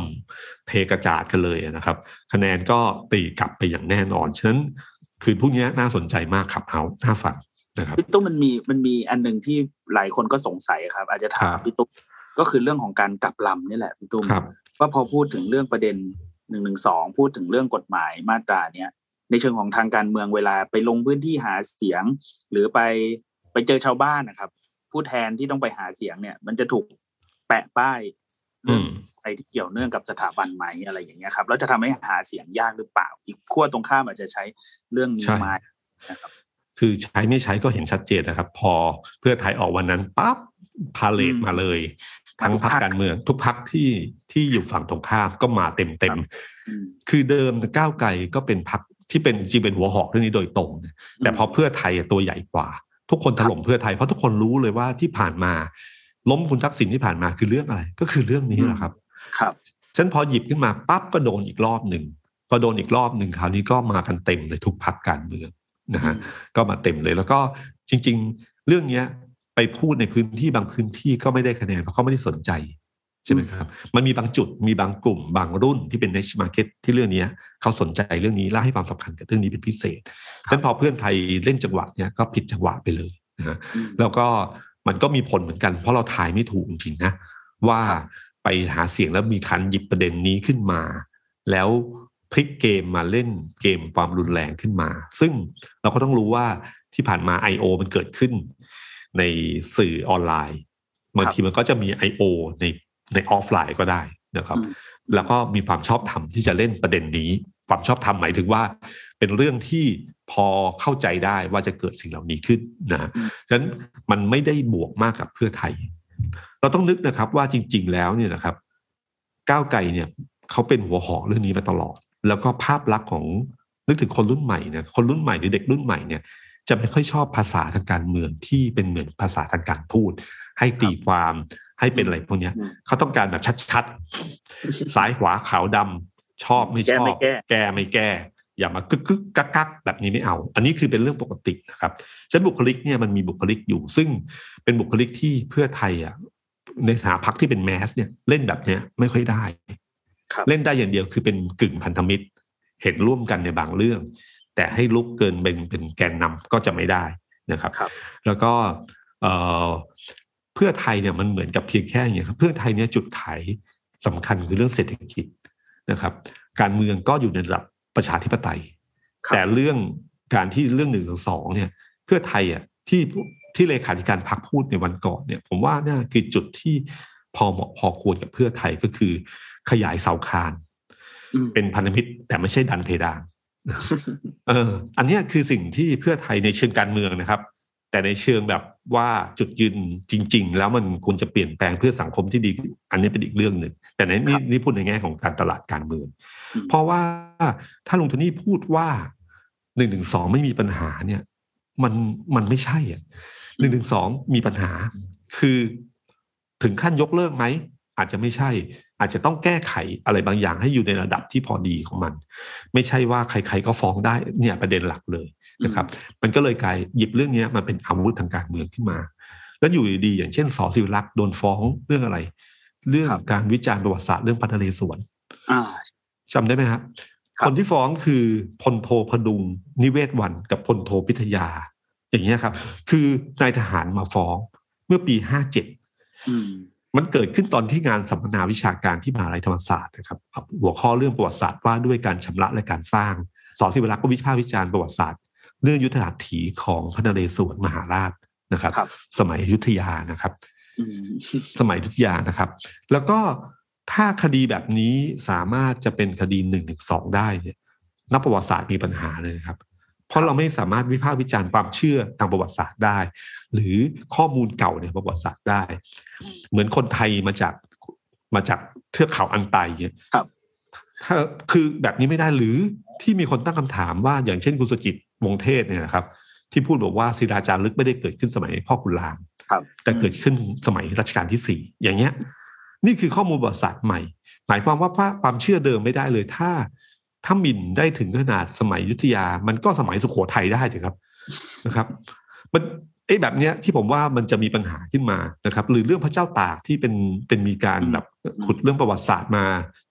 เทกระจาดกันเลยนะครับ คะแนนก็ตีกลับไปอย่างแน่นอน ฉะนั้นคือพวกนี้ยน่าสนใจมากครับเอาน่าฟังนะครับพี่ตุ้มมันมีมันมีอันหนึ่งที่หลายคนก็สงสัยครับ อาจจะถามครับพี่ตุ้มก็คือเรื่องของการกลับลำนี่แหละพี่ตุ้มครับว่าพอพูดถึงเรื่องประเด็นหนึ่งหนึ่งสองพูดถึงเรื่องกฎหมายมาตราเนี้ยในเชิงของทางการเมืองเวลาไปลงพื้นที่หาเสียง หรือไปไปเจอชาวบ้านนะครับ ผู้แทนที่ต้องไปหาเสียงเนี่ย มันจะถูกแปะป้าย อืมอะไรที่เกี่ยวเนื่องกับสถาบันไหมอะไรอย่างเงี้ยครับแล้วจะทำให้หาเสียงยากหรือเปล่า อีกขั้วตรงข้ามอาจจะใช้เรื่องนี้ใช่มานะครับคือใช้ไม่ใช้ก็เห็นชัดเจนนะครับ พอเพื่อไทยออกวันนั้นปั๊บพาเลทอืมมาเลย ทั้งพรรคทุกพรรคการเมือง ทุกพรรคที่ที่อยู่ฝั่งตรงข้ามก็มาเต็มเต็มๆอืมคือเดิมก้าวไกลก็เป็นพรรคที่เป็นจริงเป็นหัวหอกเรื่องนี้โดยตรง แต่พอเพื่อไทยอะตัวใหญ่กว่า ทุกคนถล่มเพื่อไทยเพราะทุกคนรู้เลยว่าที่ผ่านมา ล้มคุณทักษิณที่ผ่านมาคือเรื่องอะไร ก็คือเรื่องนี้แหละครับ ครับฉันพอหยิบขึ้นมาปั๊บก็โดนอีกรอบหนึ่งพอโดนอีกรอบหนึ่งคราวนี้ก็มากันเต็มเลยทุกพรรคการเมืองนะฮะก็มาเต็มเลยแล้วก็จริง ๆ เรื่องเนี้ยไปพูดในพื้นที่บางพื้นที่ก็ไม่ได้คะแนนเพราะเขาไม่ได้สนใจใช่ไหมครับ มันมีบางจุดมีบางกลุ่มบางรุ่นที่เป็น niche market ที่เรื่องเนี้ยเขาสนใจเรื่องนี้และให้ความสำคัญกับเรื่องนี้เป็นพิเศษฉะนั้นพอเพื่อนไทยเล่นจังหวะเนี้ยก็ผิดจังหวะไปเลยนะฮะอืมแล้วก็ มันก็มีผลเหมือนกัน เพราะเราทายไม่ถูกจริงๆนะว่าไปหาเสียงแล้วมีการหยิบประเด็นนี้ขึ้นมา แล้วพลิกเกมมาเล่นเกมความรุนแรงขึ้นมา ซึ่งเราก็ต้องรู้ว่าที่ผ่านมา I.O. มันเกิดขึ้น ในสื่อออนไลน์บางทีมันก็จะมี I.O. ในในออฟไลน์ก็ได้นะครับอืมแล้วก็มีความชอบธรรมที่จะเล่นประเด็นนี้ ความชอบธรรมหมายถึงว่า เป็นเรื่องที่ พอเข้าใจได้ว่าจะเกิดสิ่งเหล่านี้ขึ้นนะฉะนั้นมันไม่ได้บวกมากกับเพื่อไทย เราต้องนึกนะครับว่าจริง ๆ แล้วเนี่ยนะครับ ก้าวไกลเนี่ยเขาเป็นหัวหอกเรื่องนี้มาตลอด แล้วก็ภาพลักษณ์ของนึกถึงคนรุ่นใหม่เนี่ยคนรุ่นใหม่หรือเด็กรุ่นใหม่เนี่ยจะไม่ค่อยชอบภาษาทางการเมืองที่เป็นเหมือนภาษาทางการพูด ให้ตีความให้เป็นอะไรพวกเนี้ยอืมเขาต้องการแบบชัดๆซ้ายขวาขาวดำชอบไม่ชอบ แก้ไม่แก้แก้ไม่แก้ อย่ามากึกกึกกักกักแบบนี้ไม่เอา อันนี้คือเป็นเรื่องปกตินะครับฉะนันบุคลิกเนี่ยมันมีบุคลิกอยู่ ซึ่งเป็นบุคลิกที่เพื่อไทยอะในฐานะพักที่เป็นแมสเนี่ยเล่นแบบเนี้ยไม่ค่อยได้ครับเล่นได้อย่างเดียวคือเป็นกึ่งพันธมิตร เห็นร่วมกันในบางเรื่อง แต่ให้ลุกเกินเป็นเป็นแกนนำก็จะไม่ได้นะครับครับแล้วก็เอ่อเพื่อไทยเนี่ยมันเหมือนกับเพียงแค่อย่างเงี้ยครับเพื่อไทยเนี่ยจุดขายสำคัญคือเรื่องเศรษฐกิจนะครับ การเมืองก็อยู่ในระดับ ประชาธิปไตยครับแต่เรื่องการที่เรื่องหนึ่งสองเนี่ย เพื่อไทยอะที่ที่เลขาธิการพรรคพูดในวันก่อนเนี่ย ผมว่าน่าคือจุดที่พอเหมาะพอควรกับเพื่อไทยก็คือ ขยายเสาคานอืมเป็นพันธมิตรแต่ไม่ใช่ดันเพดานเออ อันเนี้ยคือสิ่งที่เพื่อไทยในเชิงการเมืองนะครับ แต่ในเชิงแบบว่าจุดยืนจริง ๆ แล้วมันควรจะเปลี่ยนแปลงเพื่อสังคมที่ดี อันนี้เป็นอีกเรื่องหนึ่งแต่ในคนี่รับนี่พูดในแง่ของการตลาดการเมืองอืมเพราะว่าถ้าลุงโทนี่พูดว่าหนึ่งหนึ่งสองไม่มีปัญหาเนี่ย มันมันไม่ใช่อะหนึ่งหนึ่งสองมีปัญหา คือถึงขั้นยกเลิกไหมอาจจะไม่ใช่ อาจจะต้องแก้ไขอะไรบางอย่างให้อยู่ในระดับที่พอดีของมัน ไม่ใช่ว่าใคร ๆก็ฟ้องได้เนี่ยประเด็นหลักเลย นะครับ มันก็เลยกลายหยิบเรื่องเนี้ยมาเป็นอาวุธทางการเมืองขึ้นมา แล้วอยู่ดีๆอย่างเช่นสอศิวรักษ์โดนฟ้องเรื่องอะไร เรื่องครับการวิจารณ์ประวัติศาสตร์เรื่องพันทะเลสวนอ่าจำได้ไหมครับครับคนที่ฟ้องคือพลโทพดุงนิเวศวันกับพลโทพิทยา อย่างเงี้ยครับ คือนายทหารมาฟ้องเมื่อปีห้าเจ็ดอืมมันเกิดขึ้นตอนที่งานสัมมนาวิชาการที่มหาลัยธรรมศาสตร์นะครับ หัวข้อเรื่องประวัติศาสตร์ว่าด้วยการชำระและการสร้างสอศิวรักษ์ก็วิพากษ์วิจารณ์ประวัติศาสตร์ เรื่องยุทธหัตถีของพระนเรศวรมหาราชนะครับครับสมัยอยุธยานะครับอืมสมัยอยุธยานะครับ แล้วก็ถ้าคดีแบบนี้สามารถจะเป็นคดีหนึ่งหนึ่งสองได้เนี่ยนักประวัติศาสตร์มีปัญหาเลยนะครับ เพราะเราไม่สามารถวิพากษ์วิจารณ์ความเชื่อทางประวัติศาสตร์ได้ หรือข้อมูลเก่าในประวัติศาสตร์ได้ เหมือนคนไทยมาจากมาจากเทือกเขาอันไตเนี่ยครับถ้าคือแบบนี้ไม่ได้หรือ ที่มีคนตั้งคำถามว่าอย่างเช่นคุณสุจิตวงศ์เทศเนี่ยนะครับ ที่พูดบอกว่าศิลาจารึกไม่ได้เกิดขึ้นสมัยพ่อขุนรามครับแต่เกิดขึ้นสมัยรัชกาลที่สี่อย่างเงี้ย นี่คือข้อมูลประวัติศาสตร์ใหม่ หมายความว่าความเชื่อเดิมไม่ได้เลยถ้าถ้าหมิ่นได้ถึงขนาดสมัยอยุธยา มันก็สมัยสุโขทัยได้สิครับนะครับ มัน ไอ้แบบเนี้ยที่ผมว่ามันจะมีปัญหาขึ้นมานะครับ หรือเรื่องพระเจ้าตากที่เป็นเป็นมีการแบบขุดเรื่องประวัติศาสตร์มา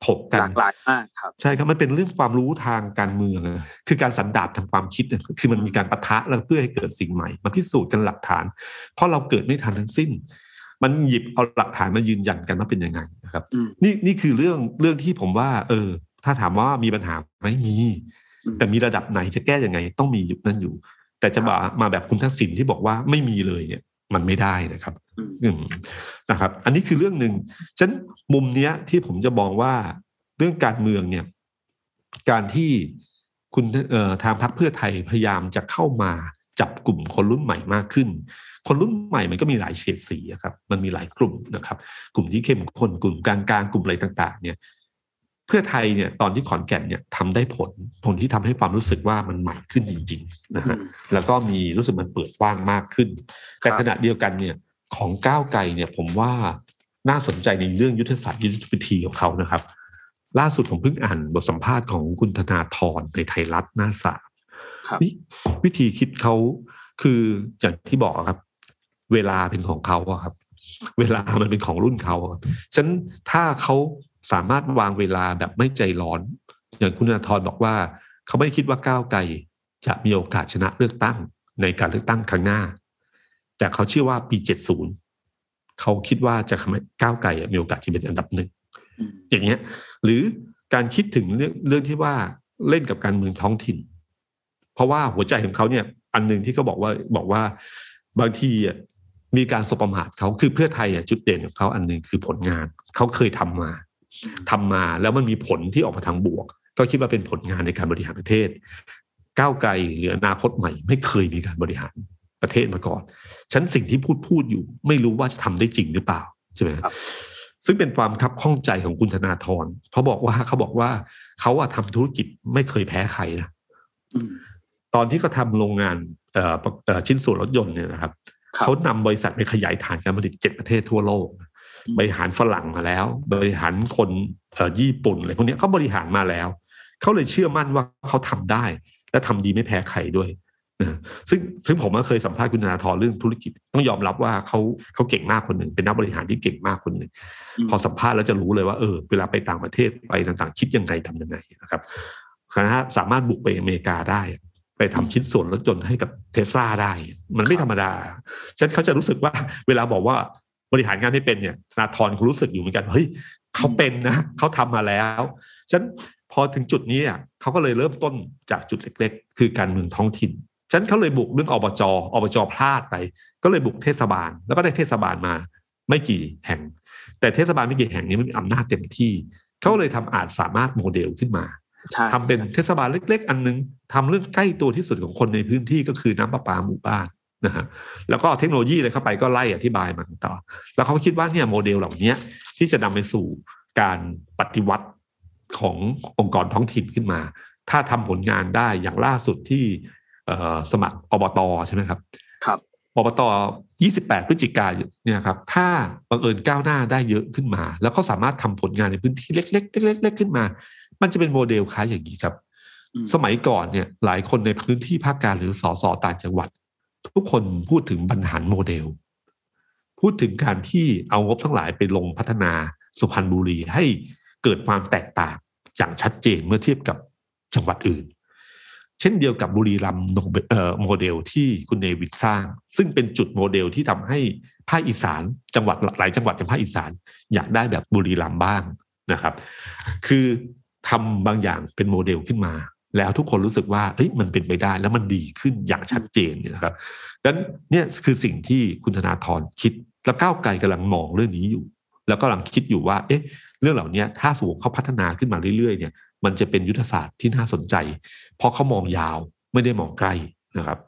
ถกกัหนลากหลายมากครับใช่ครับมันเป็นเรื่องความรู้ทางการเมืองนะคือการสันดาบทางความคิดเนี่ยคือมันมีการปะทะแล้วเพื่อให้เกิดสิ่งใหม่มาพิสูจน์กันหลักฐาน เพราะเราเกิดไม่ทันทั้งสิ้น มันหยิบเอาหลักฐานมายืนยันกันว่าเป็นยังไงนะครับอืมนี่นี่คือเรื่องเรื่องที่ผมว่า เออ ถ้าถามว่ามีปัญหาไหมมีอืมแต่มีระดับไหนจะแก้ยังไง ต้องมีอยู่นั่นอยู่ แต่จะมามาแบบคุณทักษิณที่บอกว่าไม่มีเลยเนี่ย มันไม่ได้นะครับอืมอืมนะครับ อันนี้คือเรื่องหนึ่งฉะนั้นมุมเนี้ยที่ผมจะมองว่าเรื่องการเมืองเนี่ย การที่คุณเอ่อทางพรรคเพื่อไทยพยายามจะเข้ามาจับกลุ่มคนรุ่นใหม่มากขึ้น คนรุ่นใหม่มันก็มีหลายเฉดสีอะครับ มันมีหลายกลุ่มนะครับ กลุ่มที่เข้มข้นกลุ่มกลางๆกลุ่มอะไรต่าง ๆ เนี่ย เพื่อไทยเนี่ยตอนที่ขอนแก่นเนี่ยทำได้ผลผลที่ทำให้ความรู้สึกว่ามันใหม่ขึ้นจริงๆนะอืฮะมแล้วก็มีรู้สึกมันเปิดกว้างมากขึ้น แต่ครับขณะเดียวกันเนี่ยของก้าวไกลเนี่ยผมว่าน่าสนใจในเรื่องยุทธศาสตร์ยุทธวิธีของเขานะครับ ล่าสุดผมเพิ่งอ่านบทสัมภาษณ์ของคุณธนาธรในไทยรัฐหน้าสามครับนี่วิธีคิดเขาคืออย่างที่บอกครับ เวลาเป็นของเขาอะครับ เวลามันเป็นของรุ่นเขาอะครับฉะนั้นถ้าเขา สามารถวางเวลาแบบไม่ใจร้อน อย่างคุณธนาธรบอกว่า เขาไม่ได้คิดว่าก้าวไกลจะมีโอกาสชนะเลือกตั้งในการเลือกตั้งครั้งหน้า แต่เขาเชื่อว่าปี 70 เขาคิดว่าจะทำให้ก้าวไกลอะมีโอกาสจะเป็นอันดับหนึ่งอืมอย่างเงี้ย หรือการคิดถึงเรื่องเรื่องที่ว่าเล่นกับการเมืองท้องถิ่น เพราะว่าหัวใจของเขาเนี่ย อันหนึ่งที่เขาบอกว่าบอกว่าบางทีอะมีการสบประมาทเขาคือเพื่อไทยอะจุดเด่นของเขาอันหนึ่งคือผลงาน เขาเคยทำมา ทำมาแล้วมันมีผลที่ออกมาทางบวก ก็คิดว่าเป็นผลงานในการบริหารประเทศ ก้าวไกลหรืออนาคตใหม่ ไม่เคยมีการบริหารประเทศมาก่อนฉันสิ่งที่พูดพูดอยู่ ไม่รู้ว่าจะทำได้จริงหรือเปล่าใช่ไหมครับซึ่งเป็นความคับข้องใจของคุณธนาธรเขาบอกว่าเขาบอกว่าเขาอะทำธุรกิจไม่เคยแพ้ใครนะอืมตอนที่เขาทำโรงงานเอ่อประเอ่อชิ้นส่วนรถยนต์เนี่ยนะครับครับเขานำบริษัทไปขยายฐานการผลิตเจ็ดประเทศทั่วโลกอืม บริหารฝรั่งมาแล้ว บริหารคนเอ่อญี่ปุ่นอะไรพวกเนี้ยเขาบริหารมาแล้ว เขาเลยเชื่อมั่นว่าเขาทำได้ และทำดีไม่แพ้ใครด้วยนะซึ่งซึ่งผมก็เคยสัมภาษณ์คุณธนาธรเรื่องธุรกิจ ต้องยอมรับว่าเขาเขาเก่งมากคนหนึ่งเป็นนักบริหารที่เก่งมากคนหนึ่งมพอสัมภาษณ์แล้วจะรู้เลยว่าเออเวลาไปต่างประเทศไปต่างๆ คิดยังไงทำยังไงนะครับคณะสามารถบุกไปอเมริกาได้ ไปทำชิ้นส่วนรถยนต์ให้กับเทสลาได้ มันไม่ธรรมดาฉะนั้นเขาจะรู้สึกว่าเวลาบอกว่า บริหารงานไม่เป็นเนี่ยธนาธรเขารู้สึกอยู่เหมือนกันเฮ้ยเขาเป็นนะเขาทำมาแล้วฉะนั้นพอถึงจุดนี้อะเขาก็เลยเริ่มต้นจากจุดเล็ก ๆ คือการเมืองท้องถิ่นฉะนั้นเขาเลยบุกเรื่องอบจอบจพลาดไป ก็เลยบุกเทศบาล แล้วก็ได้เทศบาลมาไม่กี่แห่ง แต่เทศบาลไม่กี่แห่งนี้ไม่มีอำนาจเต็มที่ เขาเลยทำอาจสามารถโมเดลขึ้นมาใช่ทำเป็นเทศบาลเล็ก ๆ อันนึงทำเรื่องใกล้ตัวที่สุดของคนในพื้นที่ก็คือน้ำประปาหมู่บ้าน นะฮะแล้วก็เอาเทคโนโลยีอะไรเข้าไปก็ไล่อธิบายมาต่อ แล้วเขาคิดว่าเนี่ยโมเดลเหล่านี้ที่จะนำไปสู่การปฏิวัติขององค์กรท้องถิ่นขึ้นมา ถ้าทำผลงานได้อย่างล่าสุดที่เอ่อสมัครอบตใช่ไหมครับ ครับอบต 28 พฤศจิกายนเนี่ยครับ ถ้าบังเอิญก้าวหน้าได้เยอะขึ้นมา แล้วเขาสามารถทำผลงานในพื้นที่เล็กๆเล็กๆขึ้นมา มันจะเป็นโมเดลคล้ายอย่างนี้ครับอืมสมัยก่อนเนี่ย หลายคนในพื้นที่ภาคกลางหรือสสต่างจังหวัด ทุกคนพูดถึงบรรหารโมเดล พูดถึงการที่เอางบทั้งหลายไปลงพัฒนาสุพรรณบุรีให้เกิดความแตกต่างอย่างชัดเจนเมื่อเทียบกับจังหวัดอื่น เช่นเดียวกับบุรีรัมย์โมเดลที่คุณเนวินสร้าง ซึ่งเป็นจุดโมเดลที่ทำให้ภาคอีสานจังหวัดหลายจังหวัดในภาคอีสานอยากได้แบบบุรีรัมย์บ้างนะครับ คือทำบางอย่างเป็นโมเดลขึ้นมา แล้วทุกคนรู้สึกว่าเฮ้ยมันเป็นไปได้แล้วมันดีขึ้นอย่างชัดเจนเนี่ยนะครับดังนั้นเนี่ยคือสิ่งที่คุณธนาธรคิด แล้วก้าวไกลกำลังมองเรื่องนี้อยู่ แล้วก็กำลังคิดอยู่ว่า เอ๊ะ เรื่องเหล่านี้ถ้าสูงเขาพัฒนาขึ้นมาเรื่อยๆเนี่ย มันจะเป็นยุทธศาสตร์ที่น่าสนใจ เพราะเขามองยาวไม่ได้มองใกลนะครับ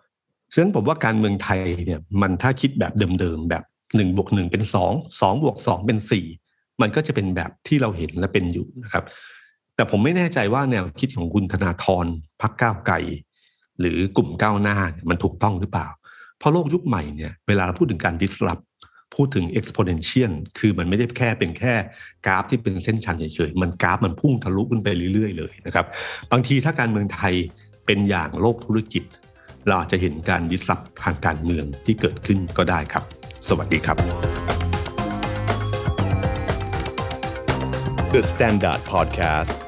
ฉะนั้นผมว่าการเมืองไทยเนี่ยมันถ้าคิดแบบเดิมๆแบบหนึ่งบวกหนึ่งเป็นสองสองบวกสองเป็นสี่มันก็จะเป็นแบบที่เราเห็นและเป็นอยู่นะครับ แต่ผมไม่แน่ใจว่าแนวคิดของคุณธนาธรพักก้าวไกลหรือกลุ่มก้าวหน้ามันถูกต้องหรือเปล่า เพราะโลกยุคใหม่เนี่ยเวลาเราพูดถึงการ disrupt พูดถึง exponential คือมันไม่ได้แค่เป็นแค่กราฟที่เป็นเส้นชันเฉยๆ มันกราฟมันพุ่งทะลุขึ้นไปเรื่อยๆ เลยนะครับ บางทีถ้าการเมืองไทยเป็นอย่างโลกธุรกิจ เราจจะเห็นการดิสรับทางการเมืองที่เกิดขึ้นก็ได้ครับ สวัสดีครับ The Standard Podcast